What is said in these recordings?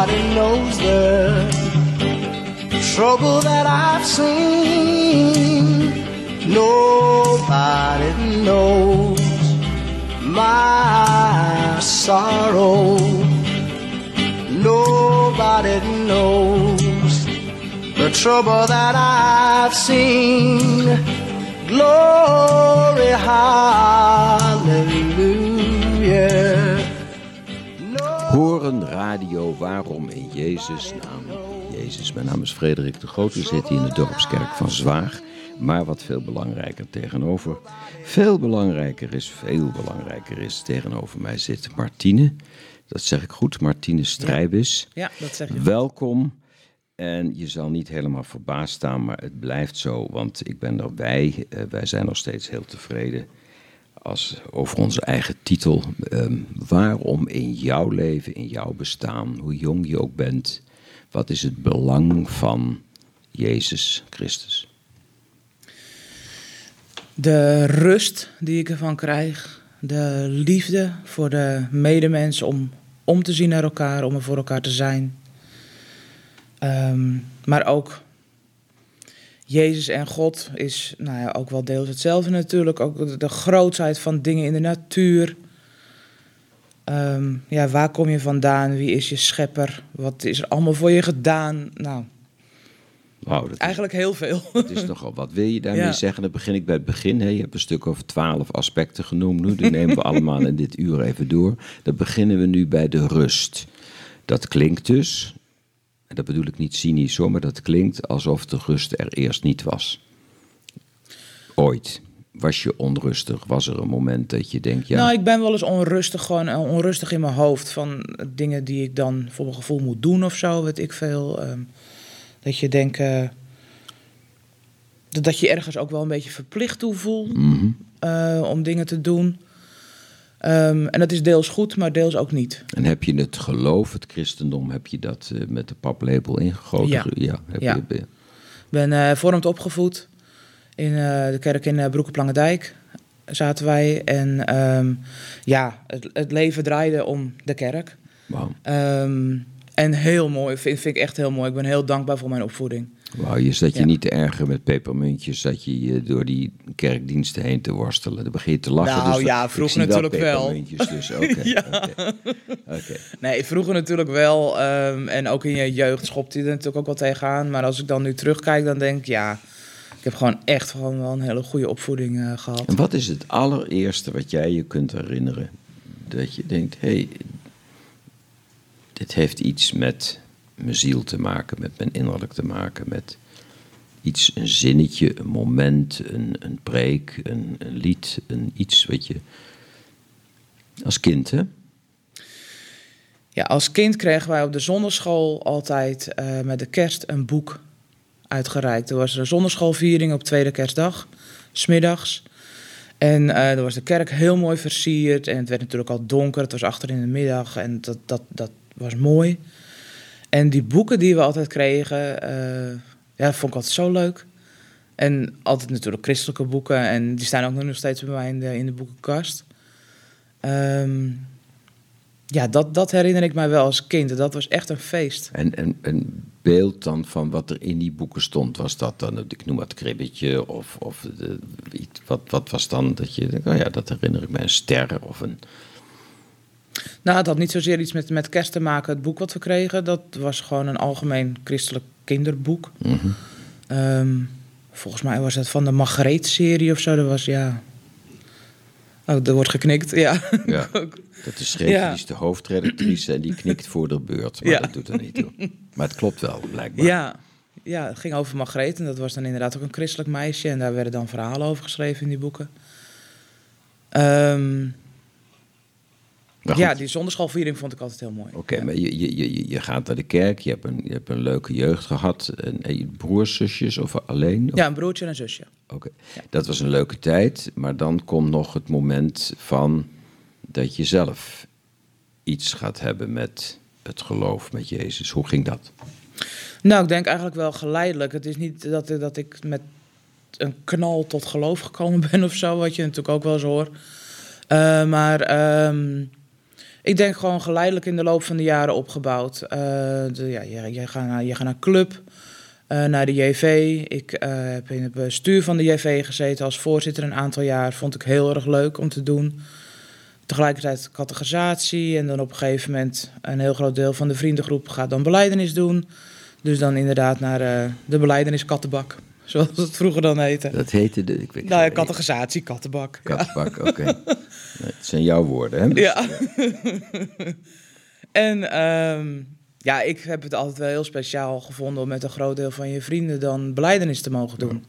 Nobody knows the trouble that I've seen. Nobody knows my sorrow. Nobody knows the trouble that I've seen. Glory, hallelujah. Horen radio, waarom in Jezus' naam? Jezus, mijn naam is Frederik de Grote, zit hier in de dorpskerk van Zwaag. Maar wat veel belangrijker tegenover, veel belangrijker is, veel belangrijker is, tegenover mij zit Martine. Dat zeg ik goed, Martine Strijbis. Ja, dat zeg je. Welkom. En je zal niet helemaal verbaasd staan, maar het blijft zo, want ik ben erbij. Uh, wij zijn nog steeds heel tevreden als, over onze eigen titel. Ehm, waarom in jouw leven, in jouw bestaan, hoe jong je ook bent, wat is het belang van Jezus Christus? De rust die ik ervan krijg, de liefde voor de medemens om om te zien naar elkaar, om er voor elkaar te zijn. Ehm, maar ook Jezus en God is nou ja, ook wel deels hetzelfde natuurlijk. Ook de, grootheid van dingen in de natuur. Ehm, ja, waar kom je vandaan? Wie is je schepper? Wat is er allemaal voor je gedaan? Nou, Wow, dat eigenlijk heel veel. Het is nogal wat. Wil je daarmee Ja. zeggen? Dan begin ik bij het begin. Hè? Je hebt een stuk over twaalf aspecten genoemd. Nu, die nemen we allemaal in dit uur even door. Dan beginnen we nu bij de rust. Dat klinkt dus, en dat bedoel ik niet cynisch hoor, maar dat klinkt alsof de rust er eerst niet was. Ooit. Was je onrustig? Was er een moment dat je denkt, ja, Nou, ik ben wel eens onrustig, gewoon eh, onrustig in mijn hoofd van dingen die ik dan voor mijn gevoel moet doen of zo, weet ik veel. Ehm, dat je denkt eh, dat, dat je ergens ook wel een beetje verplicht toe voelt mhm. eh, om dingen te doen. Ehm, en dat is deels goed, maar deels ook niet. En heb je het geloof, het christendom, heb je dat eh, met de paplepel ingegoten? Ja. heb Ja. Je, ben- Ik ben eh vormd opgevoed in eh, de kerk in uh, Broekeplangendijk zaten wij. En ehm, ja, het, het leven draaide om de kerk. wauw. Ehm, en heel mooi, vind, vind ik echt heel mooi. Ik ben heel dankbaar voor mijn opvoeding. Wauw, je zat je Ja. niet te erger met pepermuntjes, zat je je door die kerkdiensten heen te worstelen. Dan begin je te lachen. Nou dus ja, vroeger natuurlijk wel. pepermuntjes, dus oké. Ja. Nee, vroeger natuurlijk wel. ehm, en ook in je jeugd schopt hij er natuurlijk ook wel tegenaan. Maar als ik dan nu terugkijk, dan denk ik, ja... Ik heb gewoon echt gewoon wel een hele goede opvoeding eh, gehad. En wat is het allereerste wat jij je kunt herinneren? Dat je denkt, hé, hey, dit heeft iets met mijn ziel te maken, met mijn innerlijk te maken, met iets, een zinnetje, een moment, een, een preek, een, een lied, een iets wat je... Als kind, hè? Ja, als kind kregen wij op de zonderschool altijd eh, met de kerst een boek uitgereikt. Er was een zonderschoolviering op tweede kerstdag, smiddags. En eh er was de kerk heel mooi versierd. En het werd natuurlijk al donker. Het was achter in de middag. En dat, dat, dat was mooi. En die boeken die we altijd kregen, eh, ja, vond ik altijd zo leuk. En altijd natuurlijk christelijke boeken. En die staan ook nog steeds bij mij in de, boekenkast. Ehm, ja, dat, dat herinner ik mij wel als kind. Dat was echt een feest. En een, een beeld dan van wat er in die boeken stond, was dat dan, ik noem het kribbetje, of, of de, wat, wat was dan dat je oh ja, dat herinner ik mij, een ster of een... Nou, het had niet zozeer iets met, met kerst te maken. Het boek wat we kregen, dat was gewoon een algemeen christelijk kinderboek. Mhm. Ehm, volgens mij was dat van de Margreet-serie of zo. Dat was, ja... Oh, er wordt geknikt, ja. Ja, dat is Ja. die is de hoofdredactrice en die knikt voor de beurt, maar Ja. dat doet er niet toe. Maar het klopt wel, blijkbaar. Ja, ja, het ging over Margreet en dat was dan inderdaad ook een christelijk meisje. En daar werden dan verhalen over geschreven in die boeken. Ehm, goed, ja, die zonderschoolviering vond ik altijd heel mooi. Oké, Ja. maar je, je, je, je gaat naar de kerk, je hebt een, je hebt een leuke jeugd gehad. En, en je broers, zusjes of alleen? Of- Ja, een broertje en een zusje. Oké, dat was een leuke tijd, maar dan komt nog het moment van dat je zelf iets gaat hebben met het geloof, met Jezus. Hoe ging dat? Nou, ik denk eigenlijk wel geleidelijk. Het is niet dat, ik- dat ik met een knal tot geloof gekomen ben of zo, wat je natuurlijk ook wel eens hoort. Eh, maar ehm, Ik denk gewoon geleidelijk in de loop van de jaren opgebouwd. Eh, de, ja, je, je, gaat naar, je naar club, eh, naar de JV. Ik eh, heb in het bestuur van de JV gezeten als voorzitter een aantal jaar. Vond ik heel erg leuk om te doen. Tegelijkertijd categorisatie en dan op een gegeven moment een heel groot deel van de vriendengroep gaat dan beleidenis doen. Dus dan inderdaad naar de beleidenis kattenbak, zoals het vroeger dan heette. Dat heette de... Ik weet nou ja, categorisatie, kattenbak. Kattenbak, ja. oké. Okay. Het zijn jouw woorden, hè? Dus, ja. en um, ja, ik heb het altijd wel heel speciaal gevonden om met een groot deel van je vrienden dan beleidenis te mogen doen.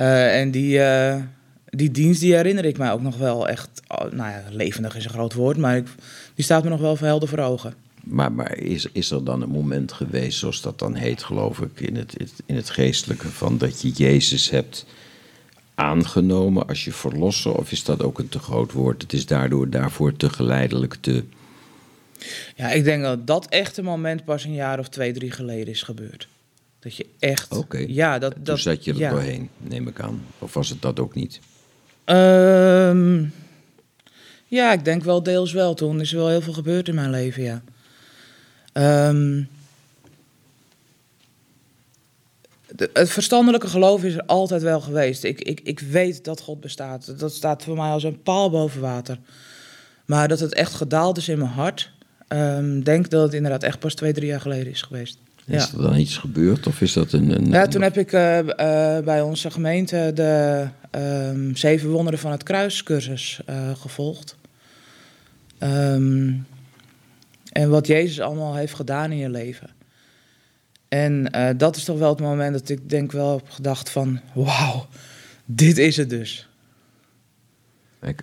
Uh, en die, uh, die dienst die herinner ik mij ook nog wel echt, oh, nou ja, levendig is een groot woord, maar ik, die staat me nog wel helder voor ogen. Maar, maar is, is er dan een moment geweest, zoals dat dan heet, geloof ik, in het, in het geestelijke, van dat je Jezus hebt aangenomen als je verlosser? Of is dat ook een te groot woord? Het is daardoor daarvoor te geleidelijk te. Ja, ik denk dat dat echt een moment pas een jaar of twee, drie geleden is gebeurd. Dat je echt. Oké. Okay. Ja, dat, Toen dat, zat je er ja. doorheen, neem ik aan. Of was het dat ook niet? Um, ja, ik denk wel deels wel. Toen is er wel heel veel gebeurd in mijn leven, ja. Um, de, het verstandelijke geloof is er altijd wel geweest. Ik, ik, ik weet dat God bestaat. Dat staat voor mij als een paal boven water. Maar dat het echt gedaald is in mijn hart, um, denk dat het inderdaad echt pas twee, drie jaar geleden is geweest. Is ja. er dan iets gebeurd of is dat een... een ja, toen heb ik uh, uh, bij onze gemeente de um, Zeven Wonderen van het Kruis cursus uh, gevolgd. Um, en wat Jezus allemaal heeft gedaan in je leven. En uh, dat is toch wel het moment dat ik denk wel heb gedacht van... wauw, dit is het dus.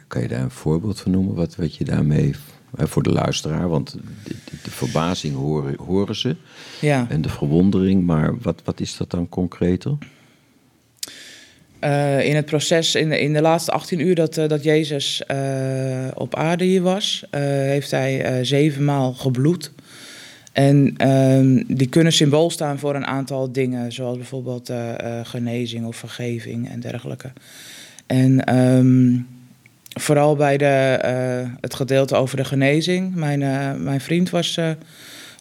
Kan je daar een voorbeeld van noemen? Wat, wat je daarmee... Voor de luisteraar, want de, de, de verbazing horen, horen ze. Ja. En de verwondering, maar wat, wat is dat dan concreter? Uh, in het proces, in de, in de laatste 18 uur dat, uh, dat Jezus uh, op aarde hier was, heeft hij zevenmaal gebloed. En ehm, die kunnen symbool staan voor een aantal dingen, zoals bijvoorbeeld genezing of vergeving en dergelijke. En um, vooral bij de, het gedeelte over de genezing. Mijn, mijn vriend was,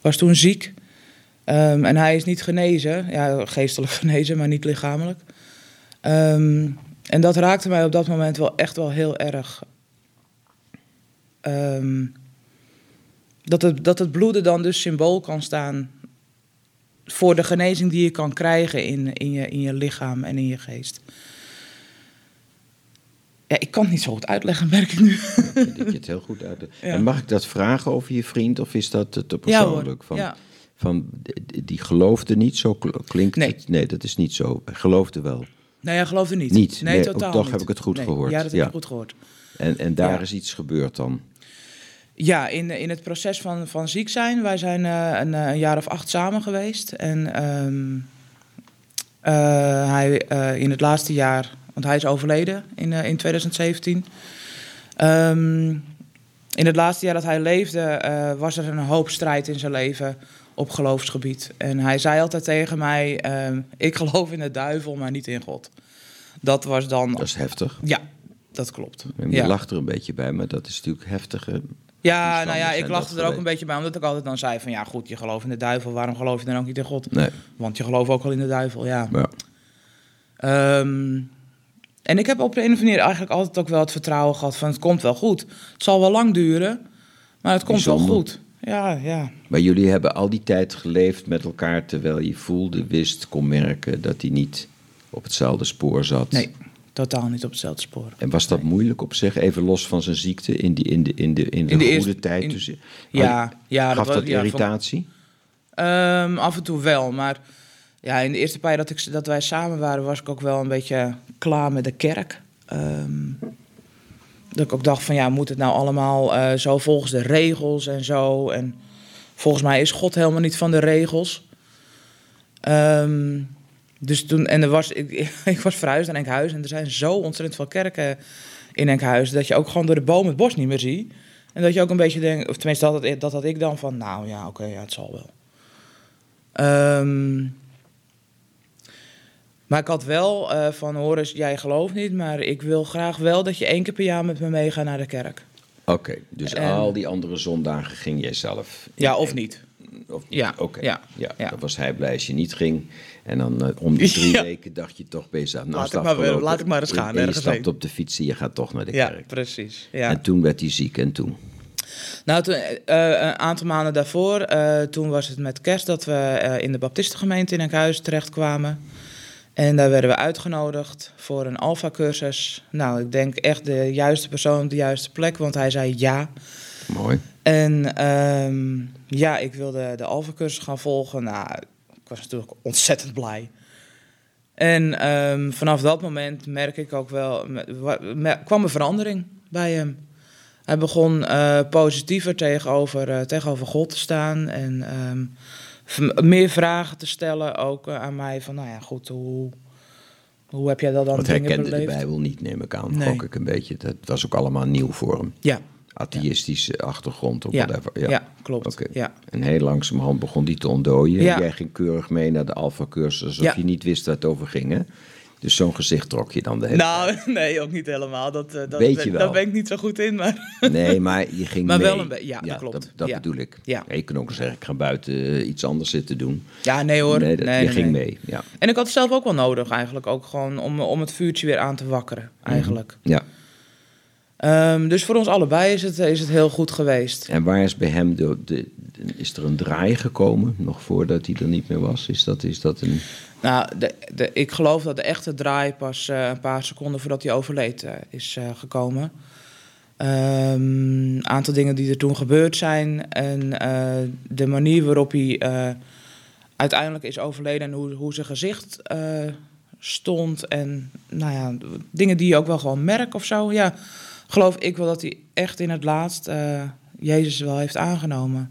was toen ziek. Um, en hij is niet genezen, ja, geestelijk genezen, maar niet lichamelijk. Um, en dat raakte mij op dat moment wel echt wel heel erg. Um, dat, het, dat het bloeden dan dus symbool kan staan voor de genezing die je kan krijgen in, in, je, in je lichaam en in je geest. Ja, ik kan het niet zo goed uitleggen, merk ik nu. dat je het heel goed uitlegt. Ja. En mag ik dat vragen over je vriend of is dat te persoonlijk? Ja, van, ja. van, die geloofde niet, zo klinkt nee. het? Nee, dat is niet zo. Geloofde wel. Nee, hij geloofde niet. Niet? Nee, nee totaal toch niet. heb ik het goed nee. gehoord. Ja, dat heb ik goed gehoord. En, en daar is iets gebeurd dan? Ja, in, in het proces van, van ziek zijn. Wij zijn uh, een, een, jaar of acht samen geweest. En um, uh, hij uh, in het laatste jaar, want hij is overleden in, in 2017. Um, in het laatste jaar dat hij leefde, was er een hoop strijd in zijn leven op geloofsgebied. En hij zei altijd tegen mij: um, Ik geloof in de duivel, maar niet in God. Dat was dan. Dat is heftig. Ja, dat klopt. Je ja. lacht er een beetje bij, maar dat is natuurlijk heftige. Ja, nou ja, ik lachte er ook een beetje bij, omdat ik altijd dan zei van ja, goed, je gelooft in de duivel, waarom geloof je dan ook niet in God? Nee. Want je gelooft ook al in de duivel, ja. ja. Um, en ik heb op de een of andere manier eigenlijk altijd ook wel het vertrouwen gehad van het komt wel goed. Het zal wel lang duren, maar het komt Bijzonder. wel goed. Ja, ja. Maar jullie hebben al die tijd geleefd met elkaar terwijl je voelde, wist, kon merken dat hij niet op hetzelfde spoor zat. Nee, totaal niet op hetzelfde spoor. En was dat nee. moeilijk op zich, even los van zijn ziekte, in, die, in de, in de, in de, In de goede eerste- tijd? in- dus, Ja, ja gaf dat ja, van- irritatie? Um, af en toe wel, maar ja, in de eerste paar jaar dat, ik, dat wij samen waren, was ik ook wel een beetje klaar met de kerk. Um, dat ik ook dacht van ja, moet het nou allemaal uh, zo volgens de regels en zo. En volgens mij is God helemaal niet van de regels. Um, dus toen, en er was, ik, ik was verhuisd naar Enkhuizen en er zijn zo ontzettend veel kerken in Enkhuizen dat je ook gewoon door de boom het bos niet meer ziet. En dat je ook een beetje denkt, of tenminste dat had, dat had ik dan van, nou ja, oké, ja, het zal wel. Um, maar ik had wel uh, van, Horus, jij gelooft niet, maar ik wil graag wel dat je één keer per jaar met me meegaat naar de kerk. Oké, dus En- al die andere zondagen ging jij zelf? Ja, of niet. Of niet? Ja, Oké. ja, ja, ja. dan was hij blij als je niet ging. En dan eh, om die drie Ja. weken dacht je toch bezig. Nou, Laat ik maar laat ik maar eens En- gaan, En je stapt op de fiets en je gaat toch naar de Ja, kerk. precies. Ja. En toen werd hij ziek en toen? Nou, toen, eh, een aantal maanden daarvoor, toen was het met kerst dat we in de baptistengemeente in Enkhuizen terechtkwamen. En daar werden we uitgenodigd voor een alfa-cursus. Nou, ik denk echt de juiste persoon op de juiste plek, want hij zei ja. Mooi. En ehm, ja, ik wilde de alfa-cursus gaan volgen. Nou, ik was natuurlijk ontzettend blij. En ehm, vanaf dat moment merk ik ook wel, kwam er verandering bij hem. Hij begon eh, positiever tegenover, eh, tegenover God te staan en ehm, meer vragen te stellen ook eh, aan mij. Van, nou ja, goed, hoe, hoe heb jij dat dan Want hij kende de beleefd? Bijbel niet, neem ik aan. Nee. Ik een beetje. Dat was ook allemaal nieuw voor hem. Ja, Atheïstische achtergrond of ja, whatever. ja. klopt. Oké. Ja. En heel langzamerhand begon die te ontdooien. Ja. Jij ging keurig mee naar de Alpha-cursus alsof Ja. je niet wist waar het over ging. Hè? Dus zo'n gezicht trok je dan de hele Nou, nee, ook niet helemaal. Dat, eh, dat, Weet je Daar wel. ben ik niet zo goed in, maar... Nee, maar je ging Maar mee. wel een be- ja, dat klopt. Dat, dat Ja. bedoel ik. Ja. je kunt ook zeggen, ik ga buiten eh, iets anders zitten doen. Ja, nee hoor. Nee, dat, nee, je nee, ging nee. mee. Ja. En ik had het zelf ook wel nodig eigenlijk, ook gewoon om, om het vuurtje weer aan te wakkeren, eigenlijk. ja. Ehm, dus voor ons allebei is het, is het heel goed geweest. En waar is bij hem, de, de, de- is er een draai gekomen, nog voordat hij er niet meer was? Is dat, is dat een... Nou, de, de, ik geloof dat de echte draai pas eh, een paar seconden voordat hij overleed eh, is eh, gekomen. Een aantal dingen die er toen gebeurd zijn en de manier waarop hij uiteindelijk is overleden en hoe, hoe zijn gezicht stond en nou ja, dingen die je ook wel gewoon merkt of zo. Ja, geloof ik wel dat hij echt in het laatst Jezus wel heeft aangenomen.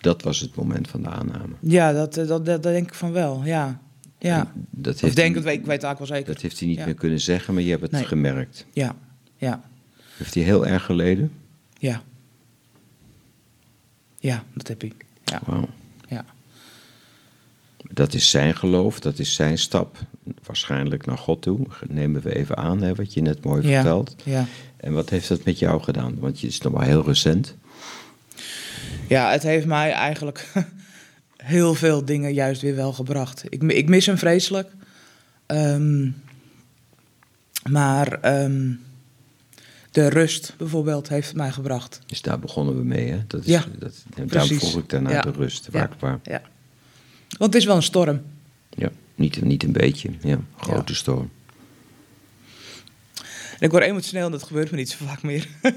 Dat was het moment van de aanname. Ja, dat, dat, dat, dat denk ik van wel, ja. Ja, Dat of heeft, denk hij, het, weet- ik weet het eigenlijk wel zeker. dat heeft hij niet Ja. meer kunnen zeggen, maar je hebt het Nee. gemerkt. Ja, ja, Heeft hij heel erg geleden? ja. Ja, dat heb ik. Ja, Wauw. ja. Dat is zijn geloof, dat is zijn stap. Waarschijnlijk naar God toe. Nemen we even aan, hè, wat je net mooi Ja. vertelt. ja. En wat heeft dat met jou gedaan? Want je is nog maar heel recent. Ja, het heeft mij eigenlijk heel veel dingen juist weer wel gebracht. Ik, ik mis hem vreselijk. Ehm, maar ehm, de rust bijvoorbeeld heeft mij gebracht. Dus daar begonnen we mee, hè? Dat is, Ja, dat, daarom vroeg ik daarna Ja. de rust. Waar, Ja. Want het is wel een storm. ja, niet, niet een beetje. Ja, grote storm. En ik word emotioneel en dat gebeurt me niet zo vaak meer.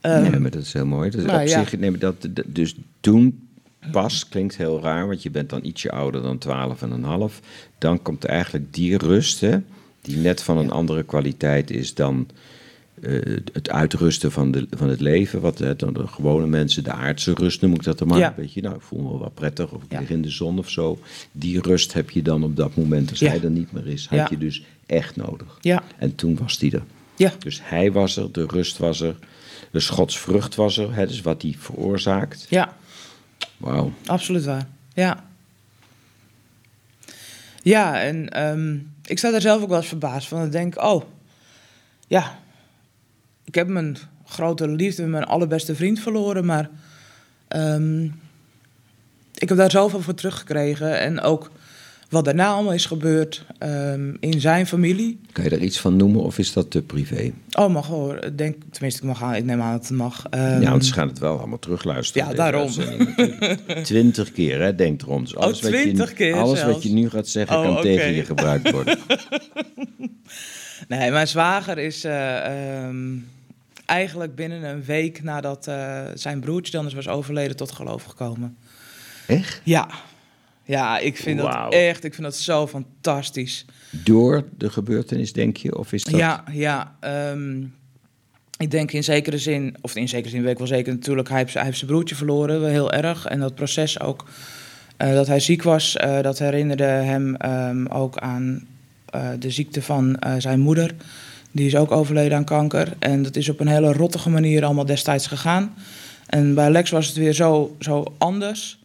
Ehm, nee, maar dat is heel mooi. Dat is nou, op zich, nee, dat- dus toen pas, klinkt heel raar, want je bent dan ietsje ouder dan 12 en een half. Dan komt eigenlijk die rust, hè, die net van een andere kwaliteit is dan eh, het uitrusten van, de, van het leven. Wat hè, dan de gewone mensen de aardse rust noem ik dat er maar. Ja. Een beetje, nou, ik voel me wel prettig of ik Ja. lig in de zon of zo. Die rust heb je dan op dat moment, als Ja. hij er niet meer is, had je dus echt nodig. ja, En toen was die er. ja, Dus hij was er, de rust was er, de schotsvrucht was er, hè, dus wat hij veroorzaakt. ja. Wauw. Absoluut waar. Ja. Ja, en ehm, ik sta daar zelf ook wel eens verbaasd van. Ik denk, oh, ja, ik heb mijn grote liefde, mijn allerbeste vriend verloren, maar ehm, ik heb daar zoveel voor teruggekregen. En ook wat daarna allemaal is gebeurd ehm, in zijn familie. Kan je er iets van noemen of is dat te privé? Oh, mag hoor. Ik denk, tenminste, ik mag aan. Ik neem aan dat het mag. Ehm, ja, want ze gaan het wel allemaal terugluisteren. Ja, daarom. Twintig keer, hè, denk erom. Dus alles wat je- 20 keer Alles wat je nu gaat zeggen Oh, kan tegen je gebruikt worden. Nee, mijn zwager is eh, ehm, eigenlijk binnen een week nadat eh, zijn broertje dan eens was overleden tot geloof gekomen. Echt? Ja, ja ik vind dat echt, ik vind dat zo fantastisch. Door de gebeurtenis, denk je? Of is dat... Ja, ja. ehm, ik denk in zekere zin, of in zekere zin weet ik wel zeker natuurlijk, hij heeft, hij heeft zijn broertje verloren, wel heel erg. En dat proces ook, eh, dat hij ziek was, eh, dat herinnerde hem ehm, ook aan eh, de ziekte van eh, zijn moeder. Die is ook overleden aan kanker. En dat is op een hele rottige manier allemaal destijds gegaan. En bij Lex was het weer zo, zo anders.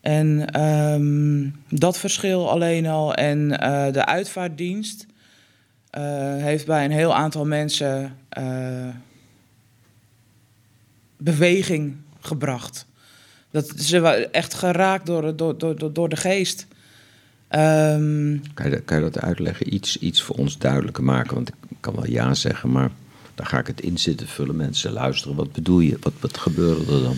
En ehm, dat verschil alleen al en eh, de uitvaartdienst eh, heeft bij een heel aantal mensen eh, beweging gebracht. Dat, ze waren echt geraakt door, door, door, door de geest. Ehm, Kan je, kan dat uitleggen? Iets, iets voor ons duidelijker maken? Want ik kan wel ja zeggen, maar dan ga ik het in zitten vullen. Mensen luisteren. Wat bedoel je? Wat, wat gebeurde er dan?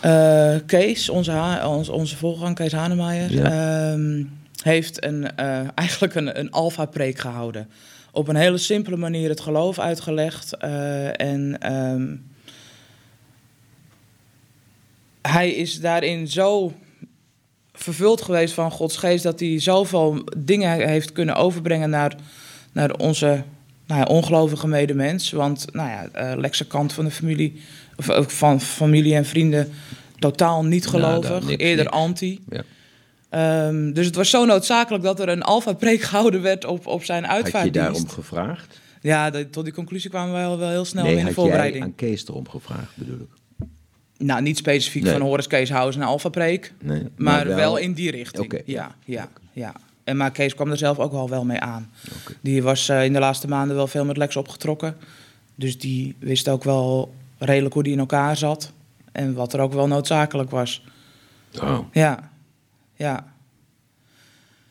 Eh, Kees, onze, ha- onze, onze voorganger Kees Hanemeyer, Ja. ehm, heeft een, eh, eigenlijk een, een alfa-preek gehouden. Op een hele simpele manier het geloof uitgelegd. eh, en ehm, hij is daarin zo vervuld geweest van Gods geest... dat hij zoveel dingen heeft kunnen overbrengen naar, naar onze nou ja, ongelovige medemens. Want nou ja, Lexe kant van de familie, van familie en vrienden, totaal niet Nou, gelovig, eerder niks. anti. Ja. Ehm, dus het was zo noodzakelijk dat er een alfa-preek gehouden werd op, op zijn Had je uitvaartdienst. daarom gevraagd? Ja, dat- tot die conclusie kwamen we wel, wel heel snel nee, in de had jij voorbereiding. aan Kees erom gevraagd, bedoel ik. Nou, niet specifiek Nee. van Horace Kees House een alfa-preek, Nee, maar, wel... in die richting. Ja, ja, ja. En maar Kees kwam er zelf ook wel, wel mee aan. Die was eh, in de laatste maanden wel veel met Lex opgetrokken. Dus die wist ook wel redelijk hoe die in elkaar zat. En wat er ook wel noodzakelijk was. Oh, Ja, ja.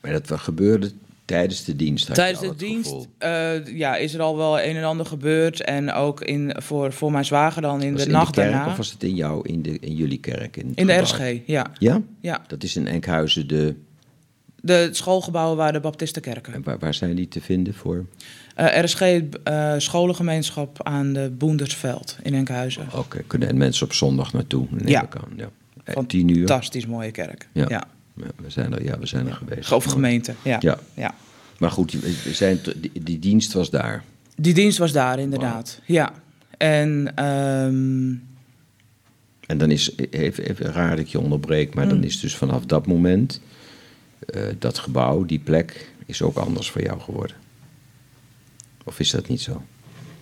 maar dat gebeurde tijdens de dienst. Tijdens de dienst eh, ja, is er al wel een en ander gebeurd. En ook in, voor, voor mijn zwager dan in Was de in nacht de kerk daarna. of was het in jou, in, de, in jullie kerk? In, In de? RSG, ja. Ja? ja. Dat is in Enkhuizen de... De schoolgebouwen waar de Baptistenkerken. en Waar, waar zijn die te vinden voor? Eh RSG, eh, scholengemeenschap aan de Boendersveld in Enkhuizen. Oké, kunnen mensen op zondag naartoe? Ja. ik aan. Ja. Eh, Van Tien uur? Fantastisch mooie kerk. Ja. Ja. We zijn er, ja, we zijn er geweest. Of gemeente, ja. Ja. ja. Maar goed, zijn, die, die dienst was daar. Die dienst was daar inderdaad, ja. En ehm, En dan is, even, even raar dat ik je onderbreek, maar Mm. dan is dus vanaf dat moment, dat gebouw, die plek, is ook anders voor jou geworden. Of is dat niet zo?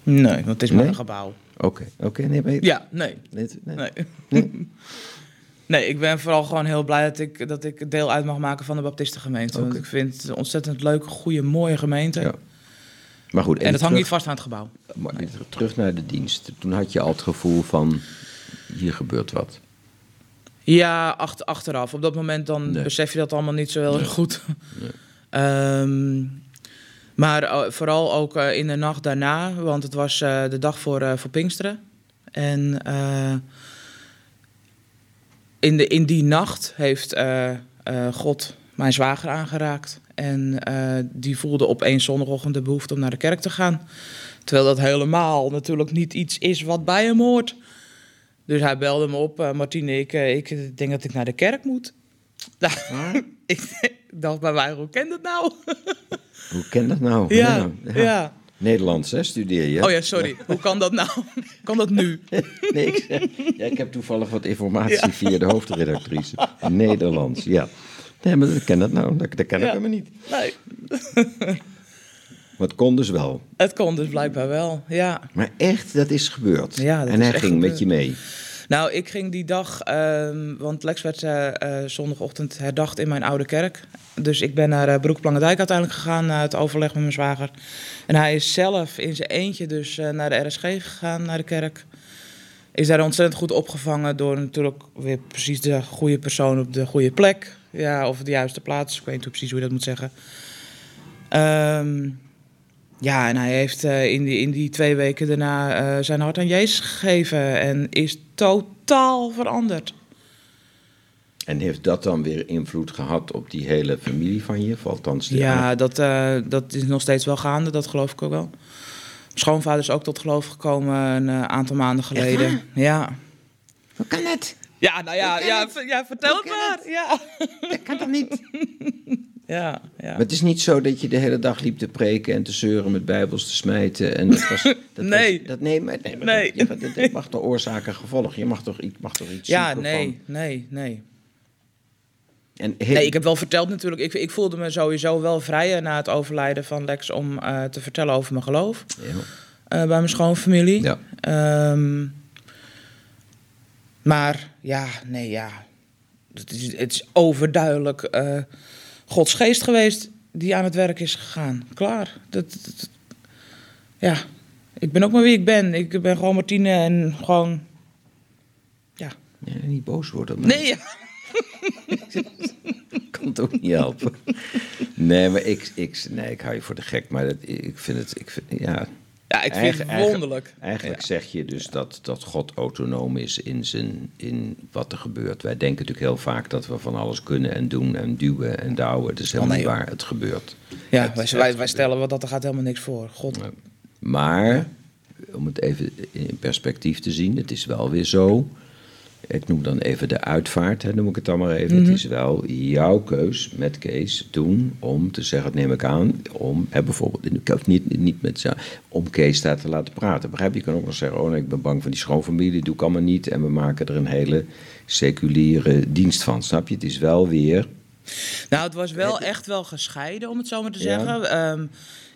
nee, want het is maar Nee? een gebouw. Oké, oké, nee. Ja, nee. Nee, nee. Nee. Ik ben vooral gewoon heel blij dat ik, dat ik deel uit mag maken van de Baptistengemeente. Want ik vind het een ontzettend leuke, goede, mooie gemeente. Ja. Maar goed, En, het hangt niet vast aan het gebouw. maar terug naar de dienst. Toen had je al het gevoel van, hier gebeurt wat. Ja, acht, achteraf. Op dat moment dan besef je dat allemaal niet zo heel erg goed. Nee. Maar eh, vooral ook eh, in de nacht daarna, want het was eh, de dag voor, voor Pinksteren. En in, de, in die nacht heeft God mijn zwager aangeraakt. En die voelde op één zondagochtend de behoefte om naar de kerk te gaan. Terwijl dat helemaal natuurlijk niet iets is wat bij hem hoort. Dus hij belde me op, Martine, ik, ik denk dat ik naar de kerk moet. Ik dacht bij mij, hoe ken dat nou? Hoe ken dat nou? Ja, ja. Nederlands, hè, studeer je? Oh ja, sorry. Hoe kan dat nou? kan dat nu? Nee, ik, zeg- ja, ik heb toevallig wat informatie via de hoofdredactrice. Nederlands, ja. Nee, maar ik ken dat nou, dat, dat ken ik helemaal niet. Nee, Maar het kon dus wel. het kon dus blijkbaar wel, ja. Maar echt, dat is gebeurd. Ja, dat en hij is ging met je mee. Nou, ik ging die dag, ehm, want Lex werd eh, eh, zondagochtend herdacht in mijn oude kerk. Dus ik ben naar uh, Broekplangendijk uiteindelijk gegaan na het overleg met mijn zwager. En hij is zelf in zijn eentje dus eh, naar de RSG gegaan, naar de kerk. Is daar ontzettend goed opgevangen door natuurlijk weer precies de goede persoon op de goede plek. Ja, of de juiste plaats. Ik weet niet precies hoe je dat moet zeggen. Ehm, ja, en hij heeft eh, in, die, in die twee weken daarna eh, zijn hart aan Jezus gegeven en is totaal veranderd. En heeft dat dan weer invloed gehad op die hele familie van je? Althans, Ja, dat, eh, dat is nog steeds wel gaande, dat geloof ik ook wel. Mijn schoonvader is ook tot geloof gekomen een eh, aantal maanden geleden. Ja. Hoe kan het? Ja, nou ja, ja, ja vertel het maar. Ja. Dat kan toch niet? Ja, ja. Maar het is niet zo dat je de hele dag liep te preken en te zeuren met bijbels te smijten. En dat was, dat Nee. Was, dat, nee, maar, nee, maar Nee. Dat, ja, dat, dat mag toch oorzaak en gevolg? Je mag toch, iets- mag toch iets Ja, nee, van- nee, nee. En heel, Nee, ik heb wel verteld natuurlijk. Ik, ik voelde me sowieso wel vrijer na het overlijden van Lex om eh, te vertellen over mijn geloof. Ja. eh, bij mijn schoonfamilie. Ja. Ehm, maar ja, nee, ja. Het is, het is overduidelijk eh, Gods geest geweest die aan het werk is gegaan. Klaar. Dat, dat- ja, Ik ben ook maar wie ik ben. Ik ben gewoon Martine en gewoon... Ja. Ja, niet boos worden. maar Nee, ja. Ik kan het ook niet helpen. Nee, maar ik, ik, nee, ik hou je voor de gek. Maar dat, ik vind het, ik vind, ja... Ja, ik vind het wonderlijk. Eigenlijk Ja. zeg je dus dat, dat God autonoom is in, zijn, in wat er gebeurt. Wij denken natuurlijk heel vaak dat we van alles kunnen en doen en duwen en douwen. Dat is helemaal Oh, nee, niet waar. Het gebeurt. Ja, Het- wij, het wij, stellen wat dat er gaat helemaal niks voor. God. Maar, om het even in perspectief te zien, het is wel weer zo. Ik noem dan even de uitvaart, hè, noem ik het dan maar even. Mhm. Het is wel jouw keus met Kees toen om te zeggen, dat neem ik aan, om hè, bijvoorbeeld, ik hoef niet, niet met om Kees daar te laten praten. Begrijp je? Je kan ook nog zeggen, oh nee, ik ben bang voor die schoonfamilie, doe ik allemaal niet. En we maken er een hele seculiere dienst van. Snap je? Het is wel weer, Nou, het was wel echt wel gescheiden, om het zo maar te Ja. zeggen. Ehm,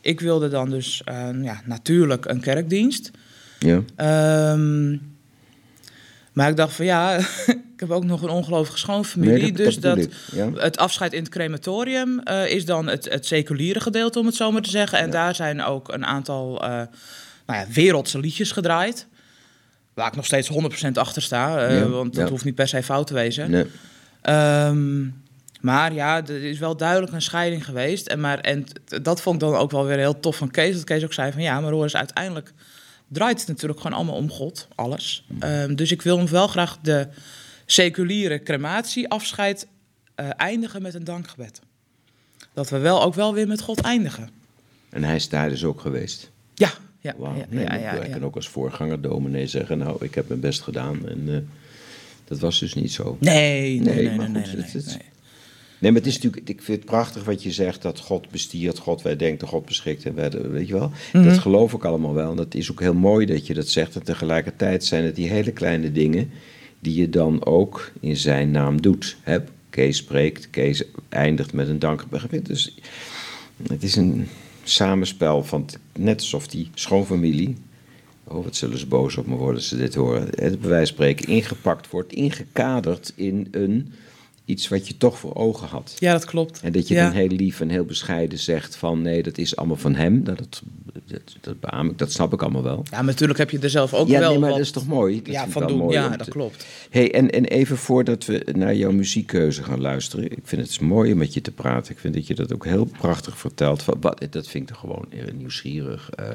ik wilde dan dus ehm, ja, natuurlijk een kerkdienst. ja, Ehm, maar ik dacht van ja, ik heb ook nog een ongelovige schoonfamilie. Nee, dat- dus dat, ja. het afscheid in het crematorium eh, is dan het, het seculiere gedeelte, om het zo maar te zeggen. En daar zijn ook een aantal eh, nou ja, wereldse liedjes gedraaid. Waar ik nog steeds 100% achter sta, eh, want dat hoeft niet per se fout te wezen. nee, Ehm, maar ja, er is wel duidelijk een scheiding geweest. En, maar, en dat vond ik dan ook wel weer heel tof van Kees. Dat Kees ook zei van ja, maar hoor eens, uiteindelijk draait het natuurlijk gewoon allemaal om God, alles. Ehm, dus ik wil hem wel graag de seculiere crematieafscheid eh eindigen met een dankgebed. Dat we wel ook wel weer met God eindigen. en hij is daar dus ook geweest. Ja, ja, ja, nee, ja, ja, ja. kan ook als voorganger dominee zeggen, nou, ik heb mijn best gedaan. En eh, dat was dus niet zo. Nee, nee, Nee, nee, maar nee, goed, nee, het- nee, het- nee. Maar het is natuurlijk, ik vind het prachtig wat je zegt, dat God bestiert, God wij denken, God beschikt en wij, weet je wel. Mhm. Dat geloof ik allemaal wel. En dat is ook heel mooi dat je dat zegt. En tegelijkertijd zijn het die hele kleine dingen die je dan ook in zijn naam doet. Hè? Kees spreekt, Kees eindigt met een dankgebed. Dus het is een samenspel van, net alsof die schoonfamilie, oh wat zullen ze boos op me worden als ze dit horen, het bij wijze van spreken ingepakt wordt, ingekaderd in een, iets wat je toch voor ogen had. Ja, dat klopt. En dat je ja. dan heel lief en heel bescheiden zegt van nee, dat is allemaal van hem. Dat, dat, dat beaam ik, dat snap ik allemaal wel. Ja, maar natuurlijk heb je er zelf ook ja, wel nee, maar wat dat is toch mooi? Dat ja, van doen. mooi Ja, te- dat klopt. Hey, en, en even voordat we naar jouw muziekkeuze gaan luisteren. Ik vind het mooi om met je te praten. Ik vind dat je dat ook heel prachtig vertelt. Wat, dat vind ik toch gewoon nieuwsgierig. eh,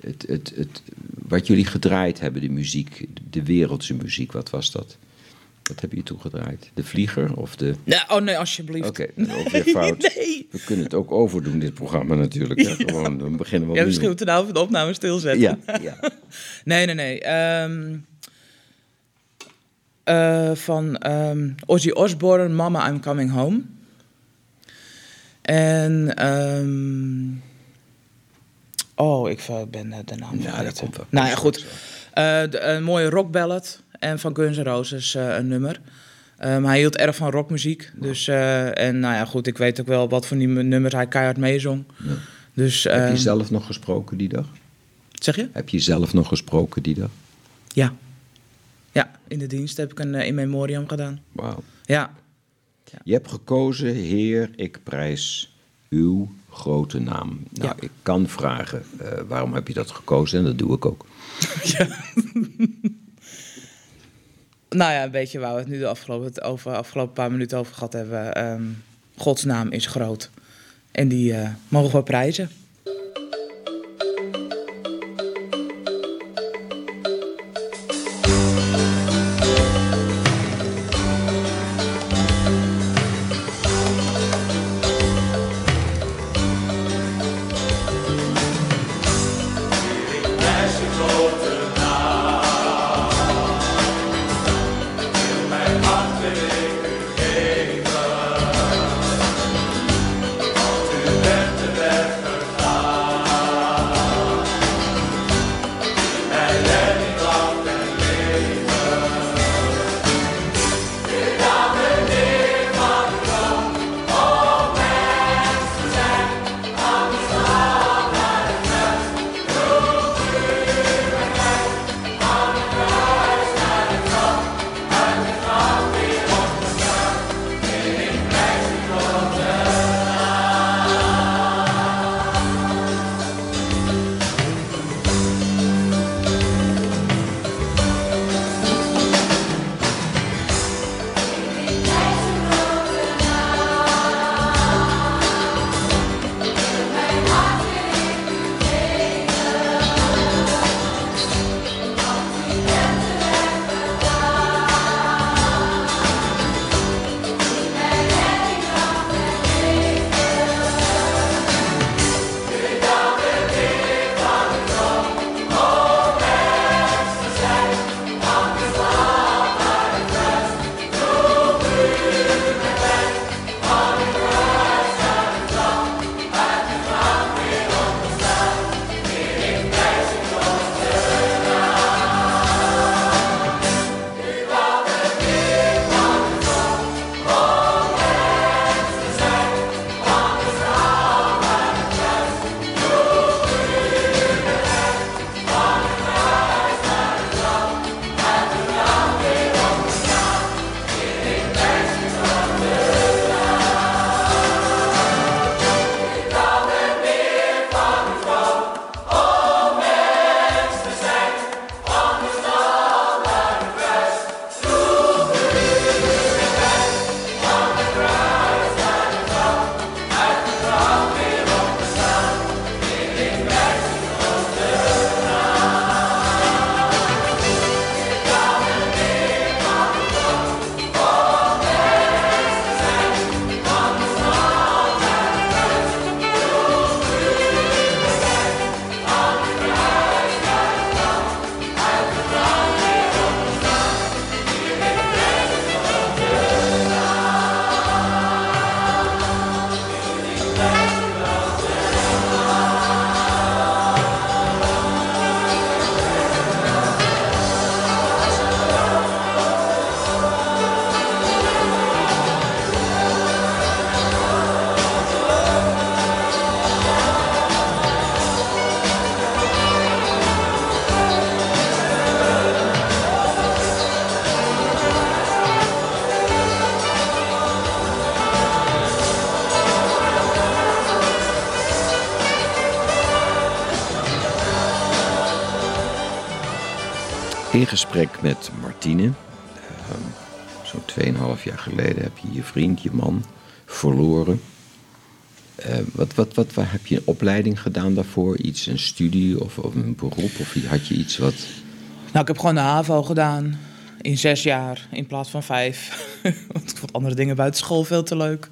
het, het, het, wat jullie gedraaid hebben, de muziek, de wereldse muziek, wat was dat? Wat heb je toen gedraaid? De Vlieger of de... Oh nee, alsjeblieft. Oké, ook weer fout. Nee. We kunnen het ook overdoen, dit programma natuurlijk. Hè? Gewoon, dan beginnen we Ja, misschien moeten we nou even de opname stilzetten. Ja, ja. Nee, nee, nee. Ehm, eh, van ehm, Ozzy Osbourne, Mama, I'm Coming Home. En... ehm, oh, ik ben de naam vergeten. dat komt wel. Nou ja, goed. Eh, de- een mooie rockballad. En van Guns N' Roses eh, een nummer. Ehm, hij hield erg van rockmuziek. Dus, eh, en nou ja, goed, ik weet ook wel wat voor die nummers hij keihard meezong. Ja. Dus, Heb ehm, je zelf nog gesproken die dag? zeg je? Heb je zelf nog gesproken die dag? Ja. Ja, in de dienst heb ik een in memoriam gedaan. Wauw. Ja. Je hebt gekozen, Heer, ik prijs uw grote naam. Nou, Ja. ik kan vragen, waarom heb je dat gekozen? En dat doe ik ook. Nou ja, een beetje waar we het nu de afgelopen, het over, afgelopen paar minuten over gehad hebben. Ehm, Gods naam is groot. En die eh, mogen we prijzen. In gesprek met Martine. Ehm, Zo'n 2,5 jaar geleden heb je je vriend, je man, verloren. Ehm, wat, wat, wat, wat, heb je een opleiding gedaan daarvoor? Iets, een studie of, of een beroep? Of had je iets wat... Nou, ik heb gewoon de HAVO gedaan in zes jaar in plaats van vijf. Want ik vond andere dingen buiten school veel te leuk.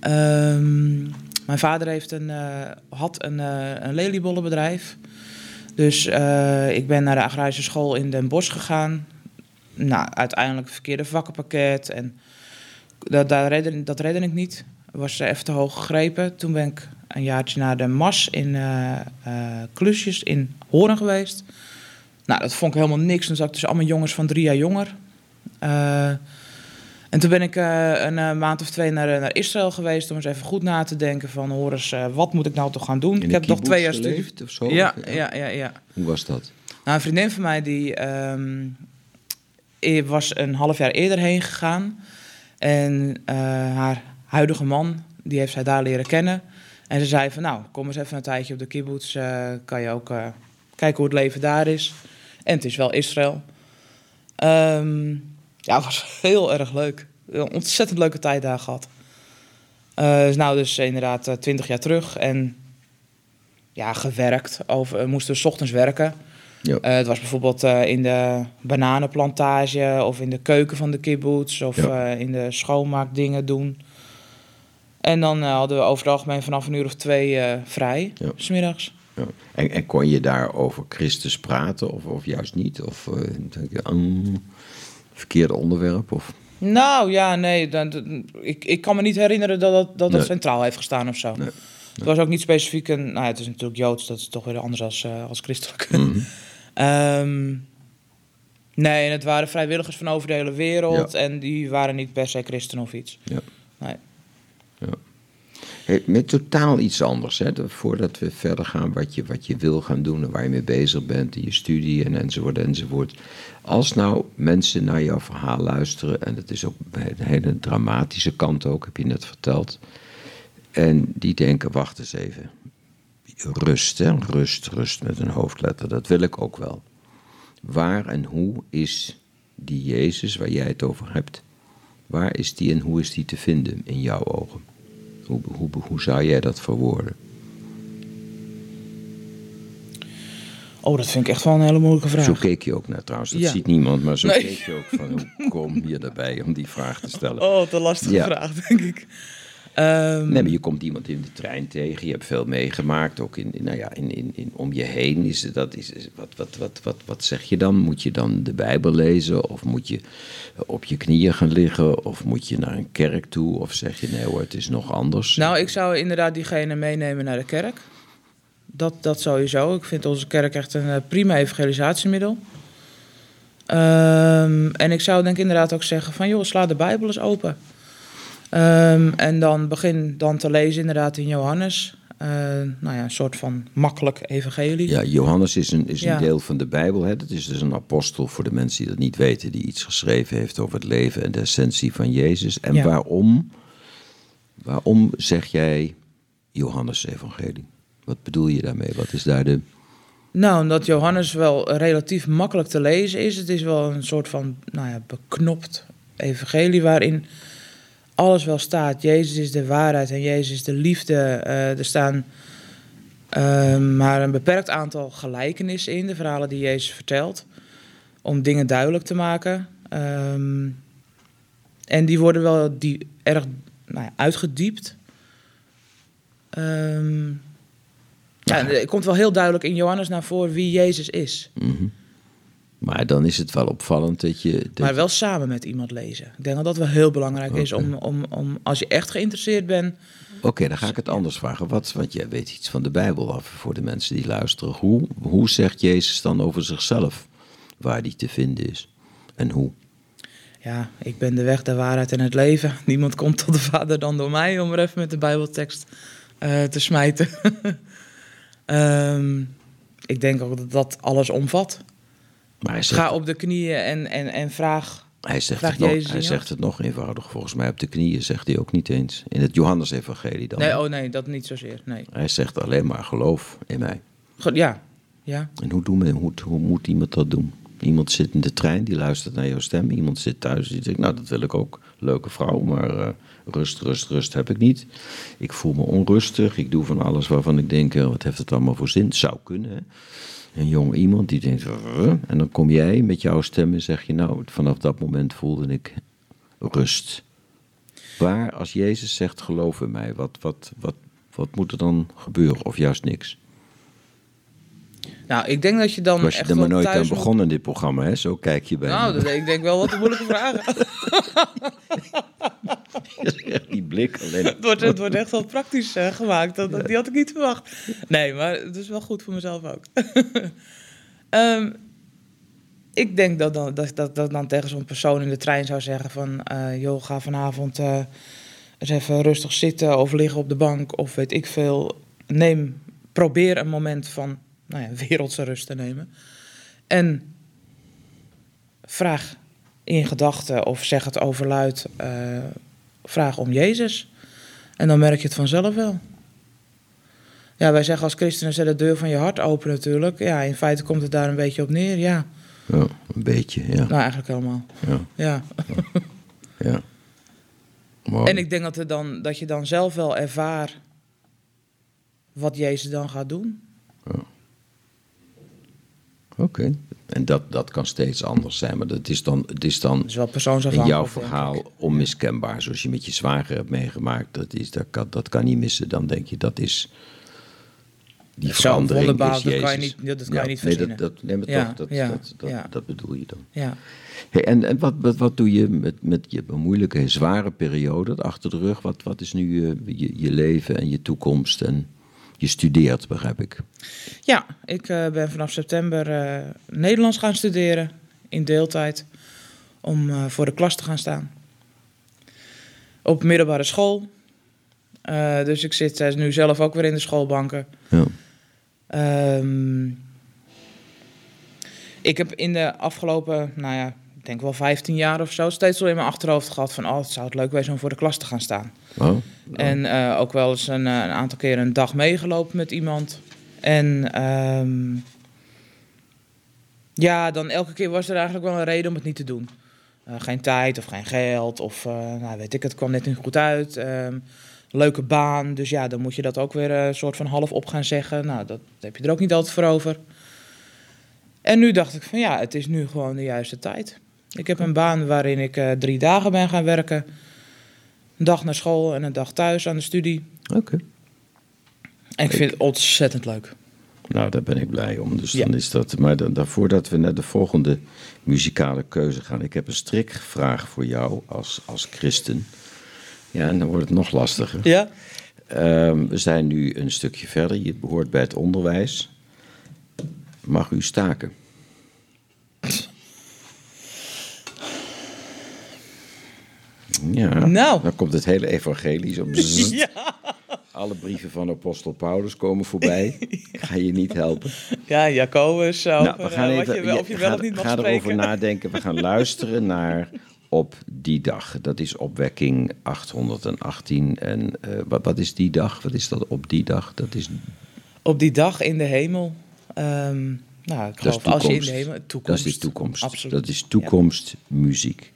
Ehm, mijn vader heeft een, eh, had een, uh, een leliebollenbedrijf. Dus eh, ik ben naar de agrarische school in Den Bosch gegaan. Nou, uiteindelijk verkeerde vakkenpakket. En dat, dat, redde, dat redde ik niet. Was even te hoog gegrepen. Toen ben ik een jaartje naar de MAS in Klusjes in Horen geweest. Nou, dat vond ik helemaal niks. Dan zat ik tussen allemaal jongens van drie jaar jonger. En toen ben ik uh, een uh, maand of twee naar, naar Israël geweest om eens even goed na te denken van, hoor eens, wat moet ik nou toch gaan doen? Ik heb nog twee jaar studie of zo? Ja, ja, ja, ja, Hoe was dat? Nou, een vriendin van mij die um, was een half jaar eerder heen gegaan. En haar huidige man, die heeft zij daar leren kennen. En ze zei van, nou, kom eens even een tijdje op de kibbutz. kan je ook kijken hoe het leven daar is. En het is wel Israël. Um, ja, het was heel erg leuk. Een ontzettend leuke tijd daar gehad. Uh, nou, dus inderdaad uh, twintig jaar terug. En ja, gewerkt. Over, we moesten s ochtends werken. Uh, het was bijvoorbeeld in de bananenplantage of in de keuken van de kibbutz of in de schoonmaakdingen doen. En dan hadden we over het algemeen vanaf een uur of twee vrij, ja. smiddags. Ja. En, en, kon je daar over Christus praten of, of juist niet? Of denk je, um, verkeerde onderwerp? Of? Nou ja, nee. Dan, ik, ik kan me niet herinneren dat dat, dat, dat centraal heeft gestaan of zo. Nee. Het was ook niet specifiek een. Nou, het is natuurlijk joods, dat is toch weer anders als, uh, als christelijk. Mm -hmm. um, nee, en het waren vrijwilligers van over de hele wereld ja. en die waren niet per se christen of iets. Ja. Nee. Met totaal iets anders, hè? voordat we verder gaan, wat je, wat je wil gaan doen en waar je mee bezig bent in je studie en enzovoort enzovoort. Als nou mensen naar jouw verhaal luisteren, en dat is ook een hele dramatische kant ook, heb je net verteld, en die denken, wacht eens even, rust, hè? rust, rust met een hoofdletter, dat wil ik ook wel. Waar en hoe is die Jezus waar jij het over hebt, waar is die en hoe is die te vinden in jouw ogen? Hoe, hoe, hoe zou jij dat verwoorden? Oh, dat vind ik echt wel een hele moeilijke vraag. Zo keek je ook naar trouwens. Dat ja. ziet niemand, maar zo nee. keek je ook van hoe kom je erbij om die vraag te stellen. Oh, te lastige ja. vraag, denk ik. Um, nee, maar je komt iemand in de trein tegen. Je hebt veel meegemaakt, ook in, in nou ja, in, in, in, om je heen. Is, dat, is, wat, wat, wat, wat, wat zeg je dan? Moet je dan de Bijbel lezen? Of moet je op je knieën gaan liggen? Of moet je naar een kerk toe? Of zeg je nee hoor, het is nog anders? Nou, ik zou inderdaad diegene meenemen naar de kerk. Dat, dat sowieso. Ik vind onze kerk echt een prima evangelisatiemiddel. Um, en ik zou denk ik inderdaad ook zeggen van... joh, sla de Bijbel eens open. Um, en dan begin dan te lezen inderdaad in Johannes. Uh, nou ja, een soort van makkelijk evangelie. Ja, Johannes is een, is een ja. deel van de Bijbel. Hè? Dat is dus een apostel voor de mensen die dat niet weten... die iets geschreven heeft over het leven en de essentie van Jezus. En ja. waarom, waarom zeg jij Johannes evangelie? Wat bedoel je daarmee? Wat is daar de... Nou, omdat Johannes wel relatief makkelijk te lezen is. Het is wel een soort van nou ja, beknopt evangelie waarin alles wel staat. Jezus is de waarheid en Jezus is de liefde. Uh, er staan uh, maar een beperkt aantal gelijkenissen in, de verhalen die Jezus vertelt, om dingen duidelijk te maken. Um, en die worden wel die, erg nou ja, uitgediept. Um, ja, er komt wel heel duidelijk in Johannes naar voren wie Jezus is. Mm -hmm. Maar dan is het wel opvallend dat je. Dat maar wel samen met iemand lezen. Ik denk dat dat wel heel belangrijk okay. is om, om, om, als je echt geïnteresseerd bent. Oké, okay, dan ga ik het anders vragen. Wat, want jij weet iets van de Bijbel af voor de mensen die luisteren. Hoe, hoe zegt Jezus dan over zichzelf waar die te vinden is? En hoe? Ja, ik ben de weg, de waarheid en het leven. Niemand komt tot de Vader dan door mij, om er even met de Bijbeltekst uh, te smijten. um, ik denk ook dat dat alles omvat. Maar hij zegt, Ga op de knieën en, en, en vraag. Hij zegt, vraag het nog, Jezus hij zegt het nog eenvoudig. Volgens mij op de knieën zegt hij ook niet eens. In het Johannes-evangelie dan. Nee, oh nee, dat niet zozeer. Nee. Hij zegt alleen maar geloof in mij. Ja, ja. En hoe, doen we, hoe, hoe moet iemand dat doen? Iemand zit in de trein, die luistert naar jouw stem. Iemand zit thuis, die denkt, nou, dat wil ik ook. Leuke vrouw, maar eh, rust, rust, rust heb ik niet. Ik voel me onrustig. Ik doe van alles waarvan ik denk, eh, wat heeft het allemaal voor zin? Zou kunnen, hè? Een jong iemand die denkt, en dan kom jij met jouw stem en zeg je, nou, vanaf dat moment voelde ik rust. Waar, als Jezus zegt, geloof in mij, wat, wat, wat, wat moet er dan gebeuren? Of juist niks? Nou, ik denk dat je dan Was je echt er maar nooit aan begonnen in dit programma, hè? Zo kijk je bij Nou, me. ik denk wel wat een moeilijke vragen. Die blik alleen. het, wordt, het wordt echt wel praktisch eh, gemaakt. Dat, Die had ik niet verwacht. Nee, maar het is wel goed voor mezelf ook. Ehm, ik denk dat dan, dat, dat, dan tegen zo'n persoon in de trein zou zeggen van... eh, joh, ga vanavond eh, eens even rustig zitten of liggen op de bank of weet ik veel. Neem, probeer een moment van nou ja, wereldse rust te nemen. En vraag in gedachten of zeg het overluid, eh, vraag om Jezus. En dan merk je het vanzelf wel. Ja, wij zeggen als christenen, zet de deur van je hart open natuurlijk. Ja, in feite komt het daar een beetje op neer, ja. Ja, een beetje, ja. Nou, eigenlijk helemaal, ja, ja. ja. En ik denk dat, er dan, dat je dan zelf wel ervaart wat Jezus dan gaat doen. Oké. En dat, dat kan steeds anders zijn, maar dat is dan, het is dan is wel in jouw verhaal onmiskenbaar. Zoals je met je zwager hebt meegemaakt, dat, is, dat, kan, dat kan niet missen. Dan denk je, dat is... Die verandering is dat kan je Jezus. niet- dat kan je niet nee, dat, dat, nee, maar Ja, toch, dat, ja, dat, dat, ja. dat bedoel je dan. Ja. Hey, en en wat, wat, wat doe je met, met je moeilijke, zware periode achter de rug? Wat, wat is nu je, je, je leven en je toekomst? En je studeert, begrijp ik. Ja, ik eh, ben vanaf september eh, Nederlands gaan studeren in deeltijd om eh, voor de klas te gaan staan. Op middelbare school. Dus ik zit nu zelf ook weer in de schoolbanken. Ja. Ehm, ik heb in de afgelopen, nou ja, ik denk wel 15 jaar of zo, steeds wel in mijn achterhoofd gehad van, oh, het zou het leuk zijn om voor de klas te gaan staan. Oh, En eh, ook wel eens een, eh, een aantal keer een dag meegelopen met iemand. En ehm, ja, dan elke keer was er eigenlijk wel een reden om het niet te doen. Eh, geen tijd of geen geld of nou, weet ik, het kwam net niet goed uit. Ehm, leuke baan, dus ja, dan moet je dat ook weer een soort van half op gaan zeggen. Nou, dat heb je er ook niet altijd voor over. En nu dacht ik van ja, het is nu gewoon de juiste tijd. Ik heb een baan waarin ik eh, drie dagen ben gaan werken. Een dag naar school en een dag thuis aan de studie. oké. En ik vind het ontzettend leuk. Nou, daar ben ik blij om. Dus Ja. dan is dat. Maar dan, dan, voordat we naar de volgende muzikale keuze gaan, ik heb een strikvraag voor jou als, als christen. Ja, en dan wordt het nog lastiger. Ja? Ehm, we zijn nu een stukje verder. Je behoort bij het onderwijs. Mag u staken? Ja, Nou. dan komt het hele evangelie zo. bzzzt. Ja. Alle brieven van apostel Paulus komen voorbij. Ga je niet helpen. Ja, Jacobus. Over, Nou, we gaan eh, even, wat je, wel- of je wel ga, of niet mag ga erover nadenken. We gaan luisteren naar op die dag. Dat is opwekking 818. En eh, wat, wat is die dag? Wat is dat op die dag? Dat is, Op die dag in de hemel. ehm, nou, ik dat geloof als je in de hemel... Dat Toekomst. is toekomst. Absoluut. Dat is toekomstmuziek.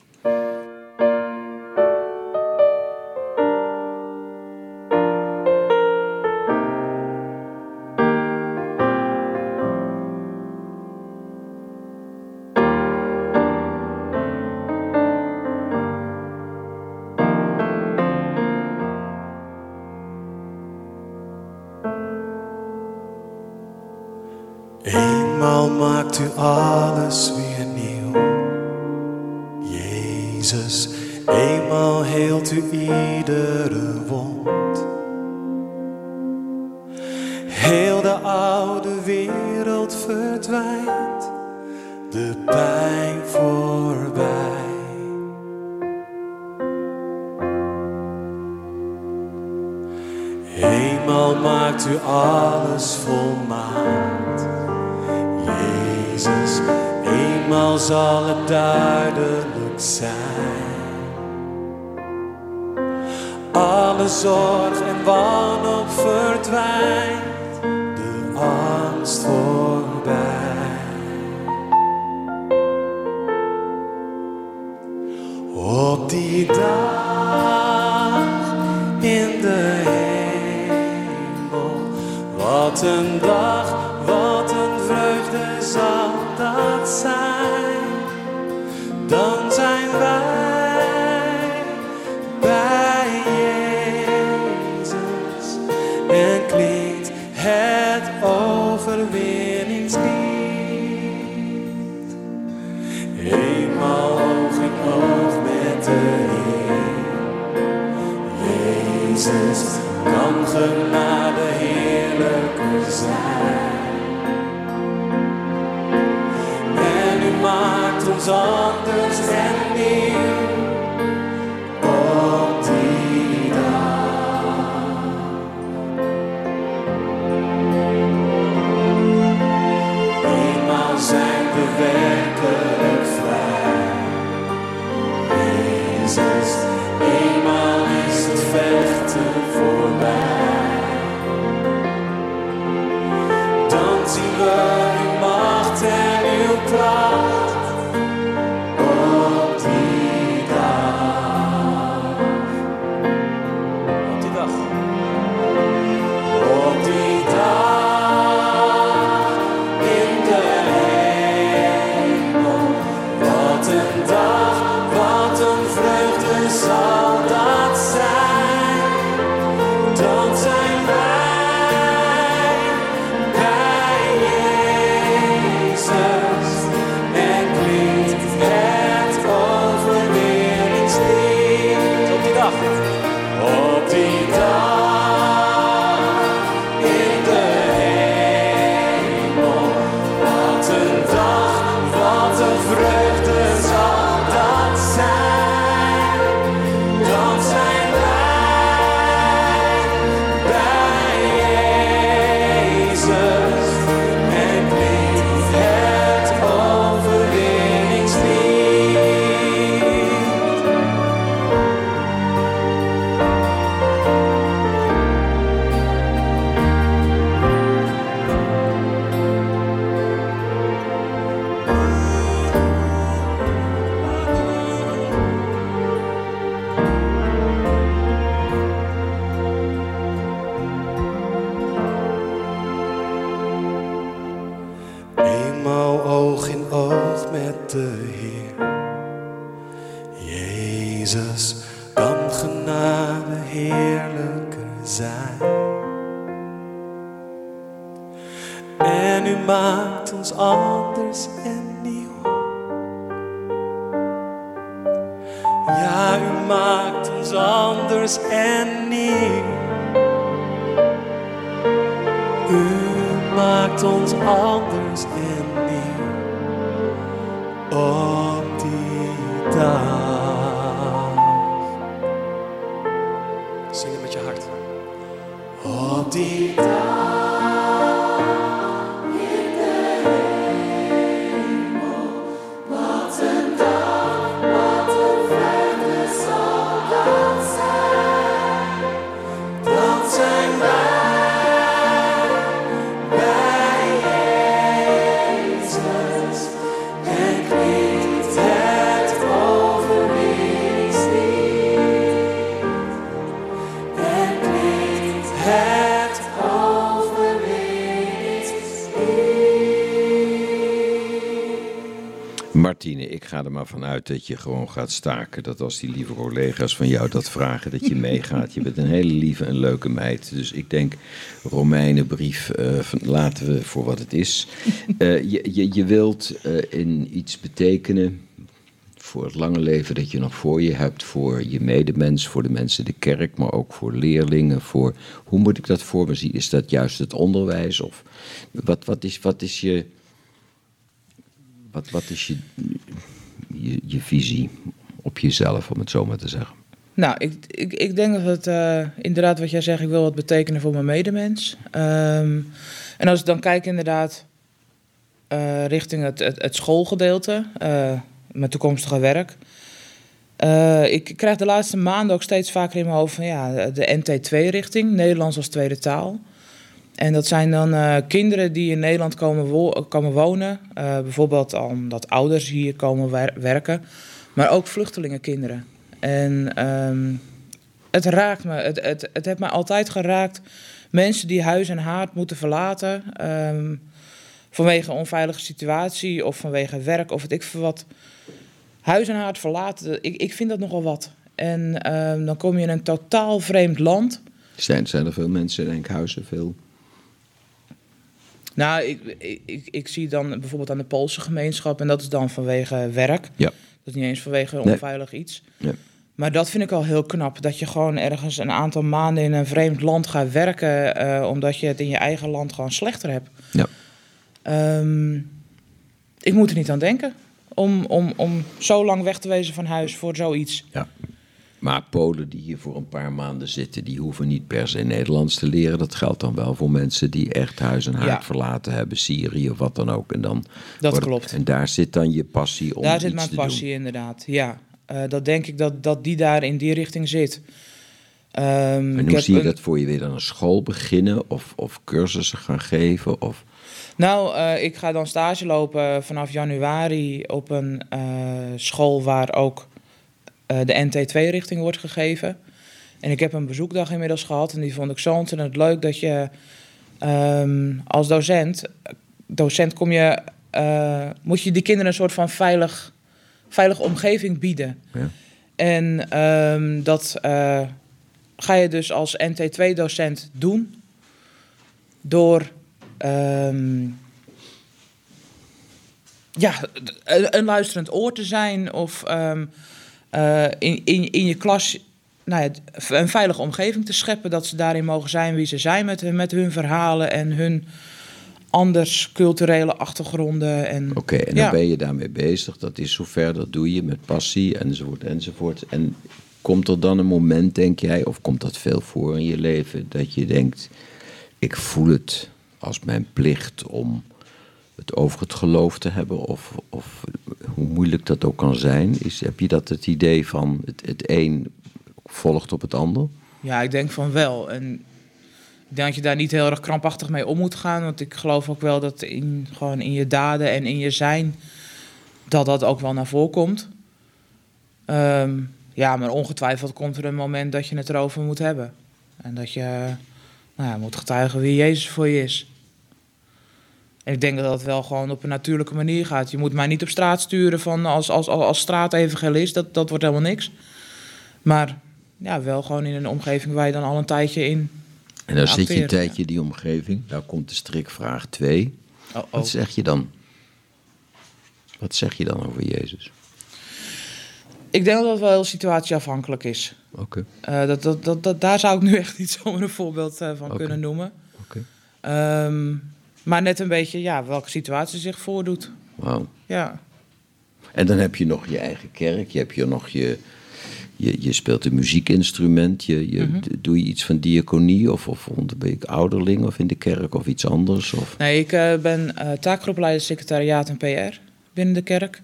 Maakt u alles weer nieuw. Jezus, eenmaal heelt u iedere wond. Heel de oude wereld verdwijnt, de pijn voorbij. Eenmaal maakt u alles volmaakt. zal het duidelijk zijn. Alle zorg en wanhoop verdwijnt, de angst voorbij. Op die dag in de hemel, wat een dag. Met de Heer. Jezus kan genade heerlijker zijn. En u maakt ons anders en nieuw. Ja, u maakt ons anders en nieuw. U maakt ons anders en op Martine, ik ga er maar vanuit dat je gewoon gaat staken. Dat als die lieve collega's van jou dat vragen, dat je meegaat. Je bent een hele lieve en leuke meid. Dus ik denk, Romeinenbrief, van, laten we voor wat het is. Eh, je, je, je wilt eh, in iets betekenen voor het lange leven dat je nog voor je hebt, voor je medemens, voor de mensen in de kerk, maar ook voor leerlingen. Voor, hoe moet ik dat voor me zien? Is dat juist het onderwijs? Of wat, wat, is, wat is je. Wat, wat is je, je, visie op jezelf, om het zo maar te zeggen? Nou, ik, ik, ik denk dat het eh, inderdaad wat jij zegt, ik wil wat betekenen voor mijn medemens. Ehm, en als ik dan kijk inderdaad eh, richting het, het, schoolgedeelte, eh, mijn toekomstige werk. Ik krijg de laatste maanden ook steeds vaker in mijn hoofd van ja, de NT2-richting, Nederlands als tweede taal. En dat zijn dan eh, kinderen die in Nederland komen, komen wonen. eh, bijvoorbeeld omdat ouders hier komen wer- werken. Maar ook vluchtelingenkinderen. En ehm, het raakt me. Het, het, het heeft mij altijd geraakt mensen die huis en haard moeten verlaten. ehm, vanwege een onveilige situatie of vanwege werk of weet ik veel wat. Huis en haard verlaten, ik, ik vind dat nogal wat. En ehm, dan kom je in een totaal vreemd land. Zijn, zijn er veel mensen in Enkhuizen? Veel? Nou, ik, ik, ik, zie dan bijvoorbeeld aan de Poolse gemeenschap, en dat is dan vanwege werk. Ja. Dat is niet eens vanwege Nee. onveilig iets. Maar dat vind ik al heel knap. Dat je gewoon ergens een aantal maanden in een vreemd land gaat werken. eh, omdat je het in je eigen land gewoon slechter hebt. Ja. Ehm, ik moet er niet aan denken. Om, om, om zo lang weg te wezen van huis voor zoiets. Ja. Maar Polen die hier voor een paar maanden zitten, die hoeven niet per se Nederlands te leren. Dat geldt dan wel voor mensen die echt huis en haard Ja. verlaten hebben, Syrië of wat dan ook. En dan Dat wordt- klopt. En daar zit dan je passie om Daar zit mijn passie inderdaad. Ja, Eh, dat denk ik dat, dat die daar in die richting zit. Ehm. En hoe zie je een- dat voor je weer dan een school beginnen of, of cursussen gaan geven? Of, Nou, eh, ik ga dan stage lopen vanaf januari op een eh, school waar ook de NT2-richting wordt gegeven. En ik heb een bezoekdag inmiddels gehad en die vond ik zo ontzettend leuk dat je ehm, als docent, docent kom je, eh, moet je die kinderen een soort van veilig, veilige omgeving bieden. Ja. En ehm, dat eh, ga je dus als NT2-docent doen door ehm, ja, een, een luisterend oor te zijn of eh, in, in, in je klas nou ja, een veilige omgeving te scheppen. Dat ze daarin mogen zijn wie ze zijn met, hun- met hun verhalen en hun anders culturele achtergronden. En, Oké, en dan Ja. ben je daarmee bezig. Dat is zover, dat doe je met passie enzovoort enzovoort. En komt er dan een moment, denk jij, of komt dat veel voor in je leven, dat je denkt, ik voel het als mijn plicht om het over het geloof te hebben, of, of hoe moeilijk dat ook kan zijn. Is, heb je dat het idee van het, het een volgt op het ander? Ja, ik denk van wel. En ik denk dat je daar niet heel erg krampachtig mee om moet gaan. Want ik geloof ook wel dat in, gewoon in je daden en in je zijn... dat dat ook wel naar voren komt. Ehm, ja, maar ongetwijfeld komt er een moment dat je het erover moet hebben. En dat je nou ja, moet getuigen wie Jezus voor je is. En ik denk dat dat wel gewoon op een natuurlijke manier gaat. Je moet mij niet op straat sturen van als, als, als, als straatevangelist. Dat, dat wordt helemaal niks. Maar ja, wel gewoon in een omgeving waar je dan al een tijdje in. En dan zit je een tijdje in die omgeving. Daar komt de strikvraag 2. Oh, Wat zeg je dan? Wat zeg je dan over Jezus? Ik denk dat dat wel heel situatieafhankelijk is. Oké, Eh, dat, dat, dat, dat, daar zou ik nu echt niet zomaar een voorbeeld eh, van kunnen noemen. oké. Ehm, maar net een beetje ja, welke situatie zich voordoet. Wauw. Ja. En dan heb je nog je eigen kerk. Je hebt hier nog je... Je, je speelt een muziekinstrument. Je, je, Mhm. Doe je iets van diaconie? Of, of ben ik ouderling? Of in de kerk? Of iets anders? Of... Nee, ik eh, ben eh taakgroepleider secretariaat en PR binnen de kerk.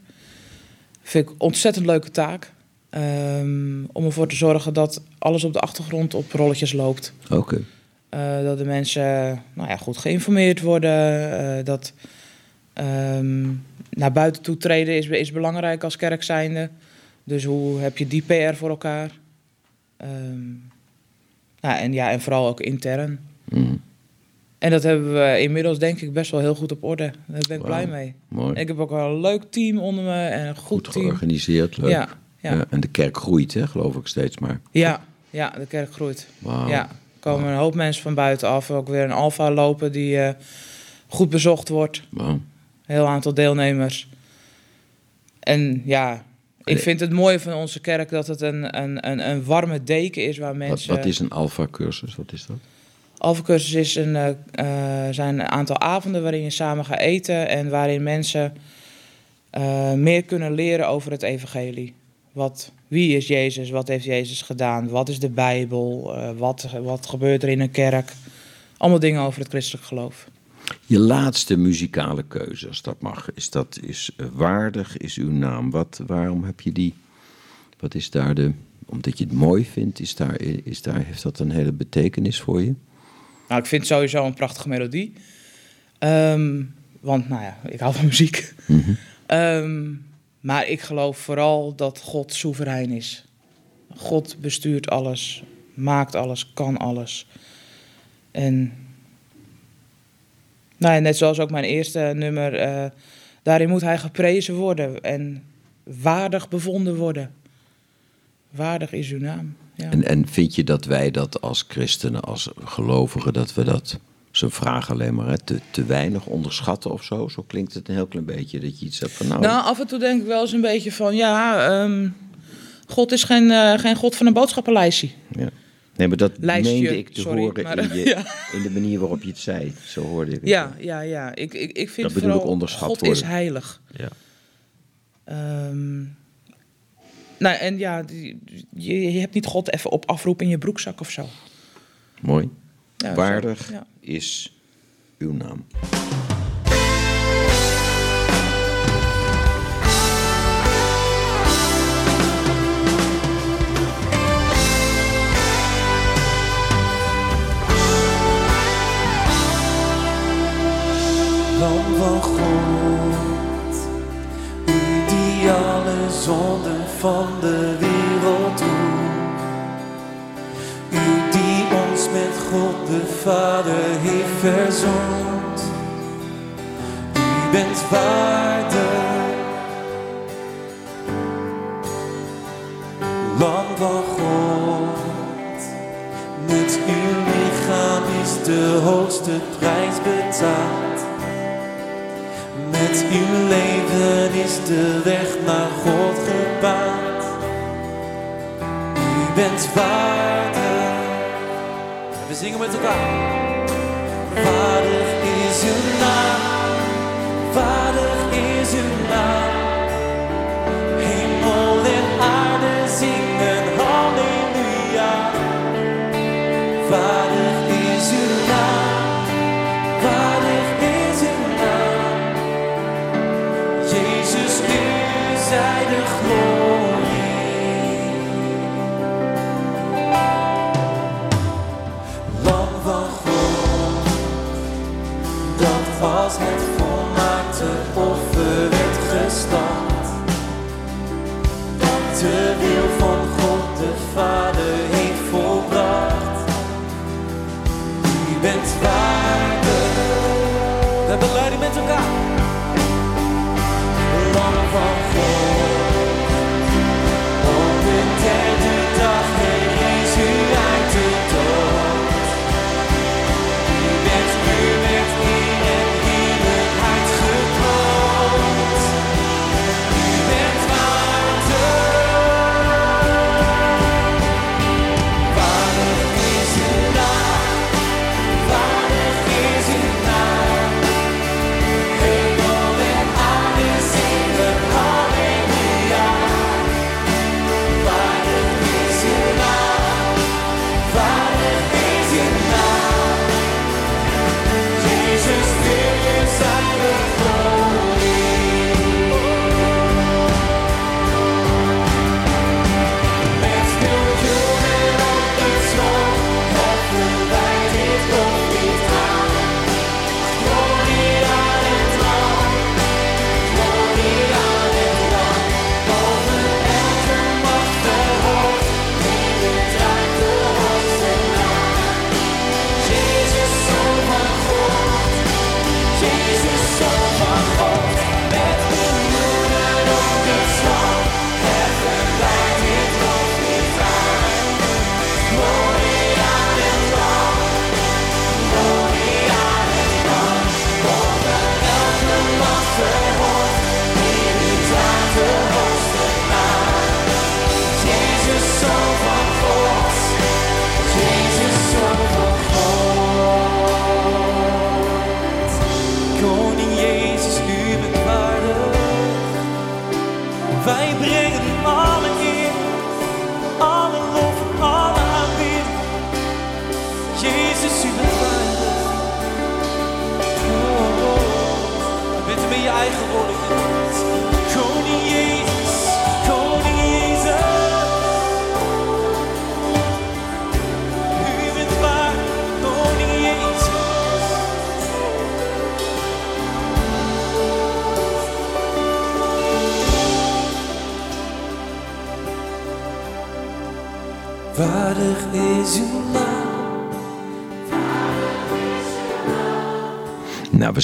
Vind ik een ontzettend leuke taak. Ehm, om ervoor te zorgen dat alles op de achtergrond op rolletjes loopt. Oké. Dat de mensen nou ja, goed geïnformeerd worden. eh, dat ehm, naar buiten toe treden is, is belangrijk als kerk zijnde. Dus hoe heb je die PR voor elkaar? Ehm, nou, en, ja, en vooral ook intern. Mhm. En dat hebben we inmiddels denk ik best wel heel goed op orde. Daar ben ik blij mee. Mooi. Ik heb ook wel een leuk team onder me en een goed, Goed team. georganiseerd. Leuk. Ja, ja. Ja, En de kerk groeit, hè, geloof ik steeds maar. Ja, ja, de kerk groeit. Wauw. Ja, komen een hoop mensen van buitenaf. Ook weer een alfa lopen die eh, goed bezocht wordt. Wauw. Heel aantal deelnemers. En ja, ik vind het mooie van onze kerk dat het een, een, een, een warme deken is waar mensen... wat is een alfa-cursus? Wat is dat? Alpha-cursus is een, eh, eh, zijn een aantal avonden waarin je samen gaat eten en waarin mensen meer kunnen leren over het evangelie. Wat, wie is Jezus? Wat heeft Jezus gedaan? Wat is de Bijbel? Eh, wat, wat gebeurt er in een kerk? Allemaal dingen over het christelijk geloof. Je laatste muzikale keuze, als dat mag, is dat is eh, waardig, is uw naam. Wat, waarom heb je die? Wat is daar de. Omdat je het mooi vindt, is daar, is daar, heeft dat een hele betekenis voor je? Nou, ik vind het sowieso een prachtige melodie. Ehm, want, nou ja, ik hou van muziek. Ehm, maar ik geloof vooral dat God soeverein is. God bestuurt alles, maakt alles, kan alles. En nou, net zoals ook mijn eerste nummer, eh, daarin moet hij geprezen worden en waardig bevonden worden. Waardig is uw naam. Ja. En, en vind je dat wij dat als christenen, als gelovigen, dat we dat, zo'n vraag alleen maar, hè, te, te weinig onderschatten of zo? Zo klinkt het een heel klein beetje, dat je iets hebt van nou... Nou, af en toe denk ik wel eens een beetje van, ja, ehm, God is geen, eh, geen God van een boodschappenlijstje. ja. Nee, maar dat Lijstje, meende ik te sorry, horen maar, in, je, ja. in de manier waarop je het zei. Zo hoorde ik het. Ja, ja, ja. Ik, ik, ik vind Dat bedoel ik onderschat God is heilig. Ja. Ehm, nou, en ja, je, je hebt niet God even op afroep in je broekzak of zo. Mooi. Ja, zo, Waardig ja. Is uw naam. Lam van God, u die alle zonden van de wereld droeg. God de Vader heeft verzoend. U bent waardig. Lam van God, met uw lichaam is de hoogste prijs betaald. Met uw leven is de weg naar God gebaand. U bent waardig. We zingen met elkaar. Waardig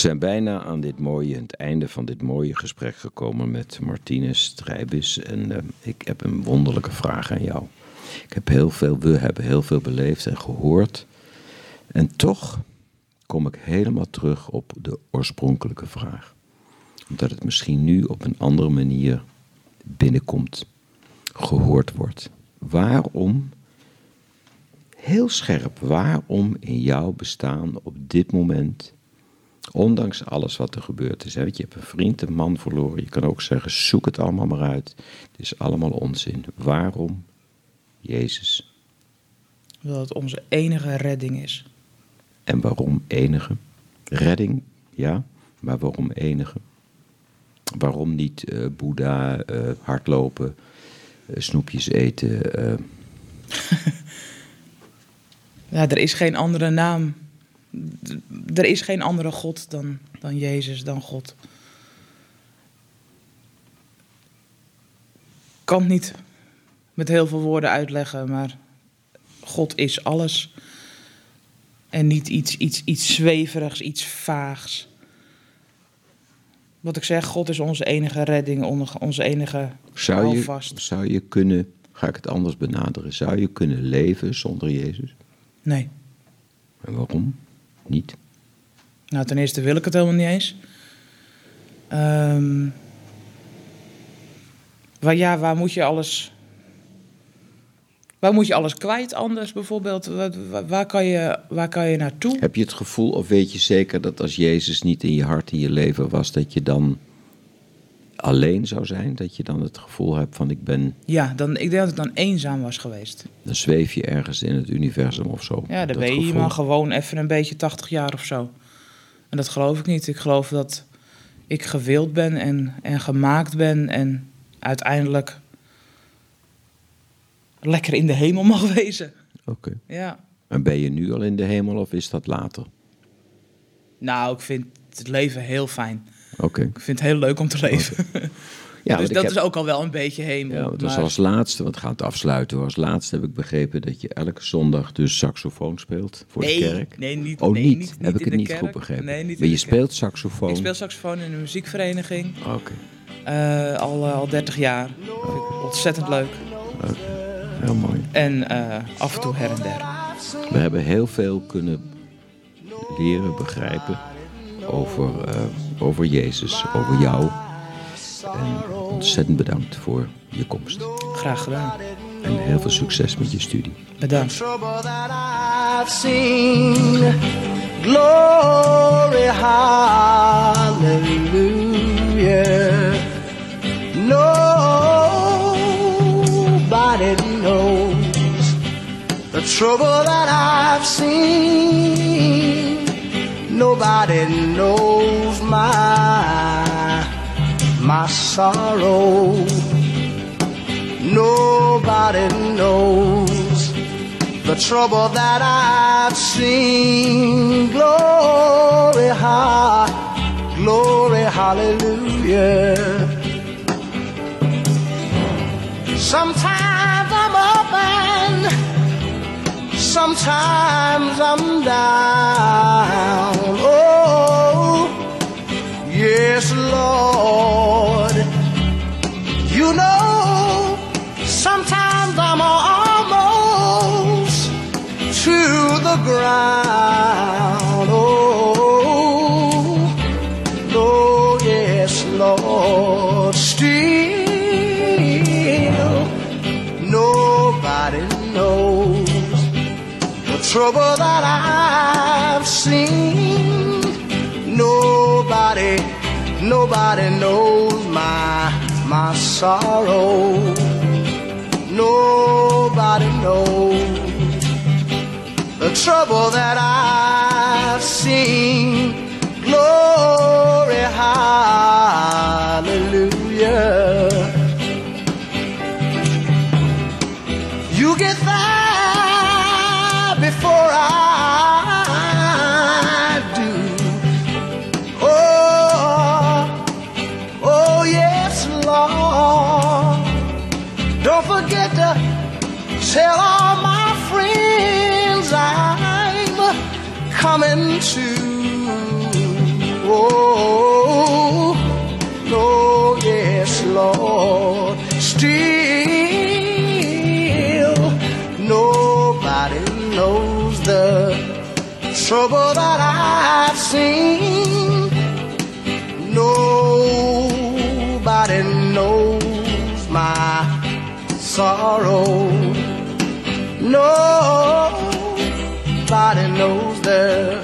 zijn bijna aan dit mooie, het einde van dit mooie gesprek gekomen met Martinez Strijbis. En eh, ik heb een wonderlijke vraag aan jou. Ik heb heel veel, we hebben heel veel beleefd en gehoord. En toch kom ik helemaal terug op de oorspronkelijke vraag. Omdat het misschien nu op een andere manier binnenkomt, gehoord wordt. Waarom, heel scherp, waarom in jouw bestaan op dit moment, ondanks alles wat er gebeurd is, hè, je hebt een vriend, een man verloren, je kan ook zeggen, zoek het allemaal maar uit. Het is allemaal onzin. Waarom Jezus? Dat het onze enige redding is. En waarom enige? Redding, ja, maar waarom enige? Waarom niet eh Boeddha, eh, hardlopen, eh, snoepjes eten? Ja, er is geen andere naam. Er is geen andere God dan, dan Jezus, dan God. Ik kan het niet met heel veel woorden uitleggen, maar God is alles. En niet iets, iets, iets zweverigs, iets vaags. Wat ik zeg, God is onze enige redding, onze- enige zou, je, zou je kunnen, ga ik het anders benaderen, zou je kunnen leven zonder Jezus? Nee. En waarom? Niet. Nou, ten eerste wil ik het helemaal niet eens. Ehm waar, ja, waar moet je alles... Waar moet je alles kwijt anders bijvoorbeeld? Waar kan, je, waar kan je naartoe? Heb je het gevoel, of weet je zeker dat als Jezus niet in je hart, in je leven was, dat je dan alleen zou zijn? Dat je dan het gevoel hebt van ik ben, Ja, dan, ik denk dat ik dan eenzaam was geweest. dan zweef je ergens in het universum of zo. Ja, dan ben je gevoel. maar gewoon even een beetje 80 jaar of zo. En dat geloof ik niet. Ik geloof dat ik gewild ben en, en gemaakt ben en uiteindelijk lekker in de hemel mag wezen. Oké. Ja. En ben je nu al in de hemel of is dat later? Nou, ik vind het leven heel fijn. Oké. Ik vind het heel leuk om te leven. Ja, dus dat heb- is ook al wel een beetje hemel. Ja, dus maar- als laatste, want het afsluiten. Als laatste heb ik begrepen dat je elke zondag dus saxofoon speelt voor nee, de kerk. Nee, niet. Oh, nee, niet? niet, heb ik het niet kerk. goed begrepen? Nee, niet maar je speelt saxofoon? Ik speel saxofoon in een muziekvereniging. Oké, eh, al, eh, al 30 jaar. Ontzettend leuk. heel mooi. En eh, af en toe her en der. We hebben heel veel kunnen leren, begrijpen over, eh, over Jezus, over jou. En ontzettend bedankt voor je komst. Graag gedaan. En heel veel succes met je studie. Bedankt. Glory, hallelujah. Nobody knows the trouble that I've seen. Nobody knows my my sorrow. Nobody knows the trouble that I've seen. Glory, ha, glory, hallelujah. Sometimes sometimes I'm down. Oh, yes, Lord. You know, sometimes I'm almost to the ground. Trouble that I've seen. Nobody, nobody knows my my sorrow. Nobody knows the trouble that I've seen. Glory, hallelujah. Tell all my friends I'm coming to. Oh, oh yes, Lord. Still, nobody knows the trouble that I've seen. Nobody knows my sorrow. Nobody knows the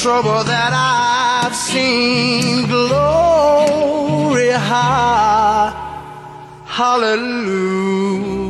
trouble that I've seen. Glory, high, hallelujah.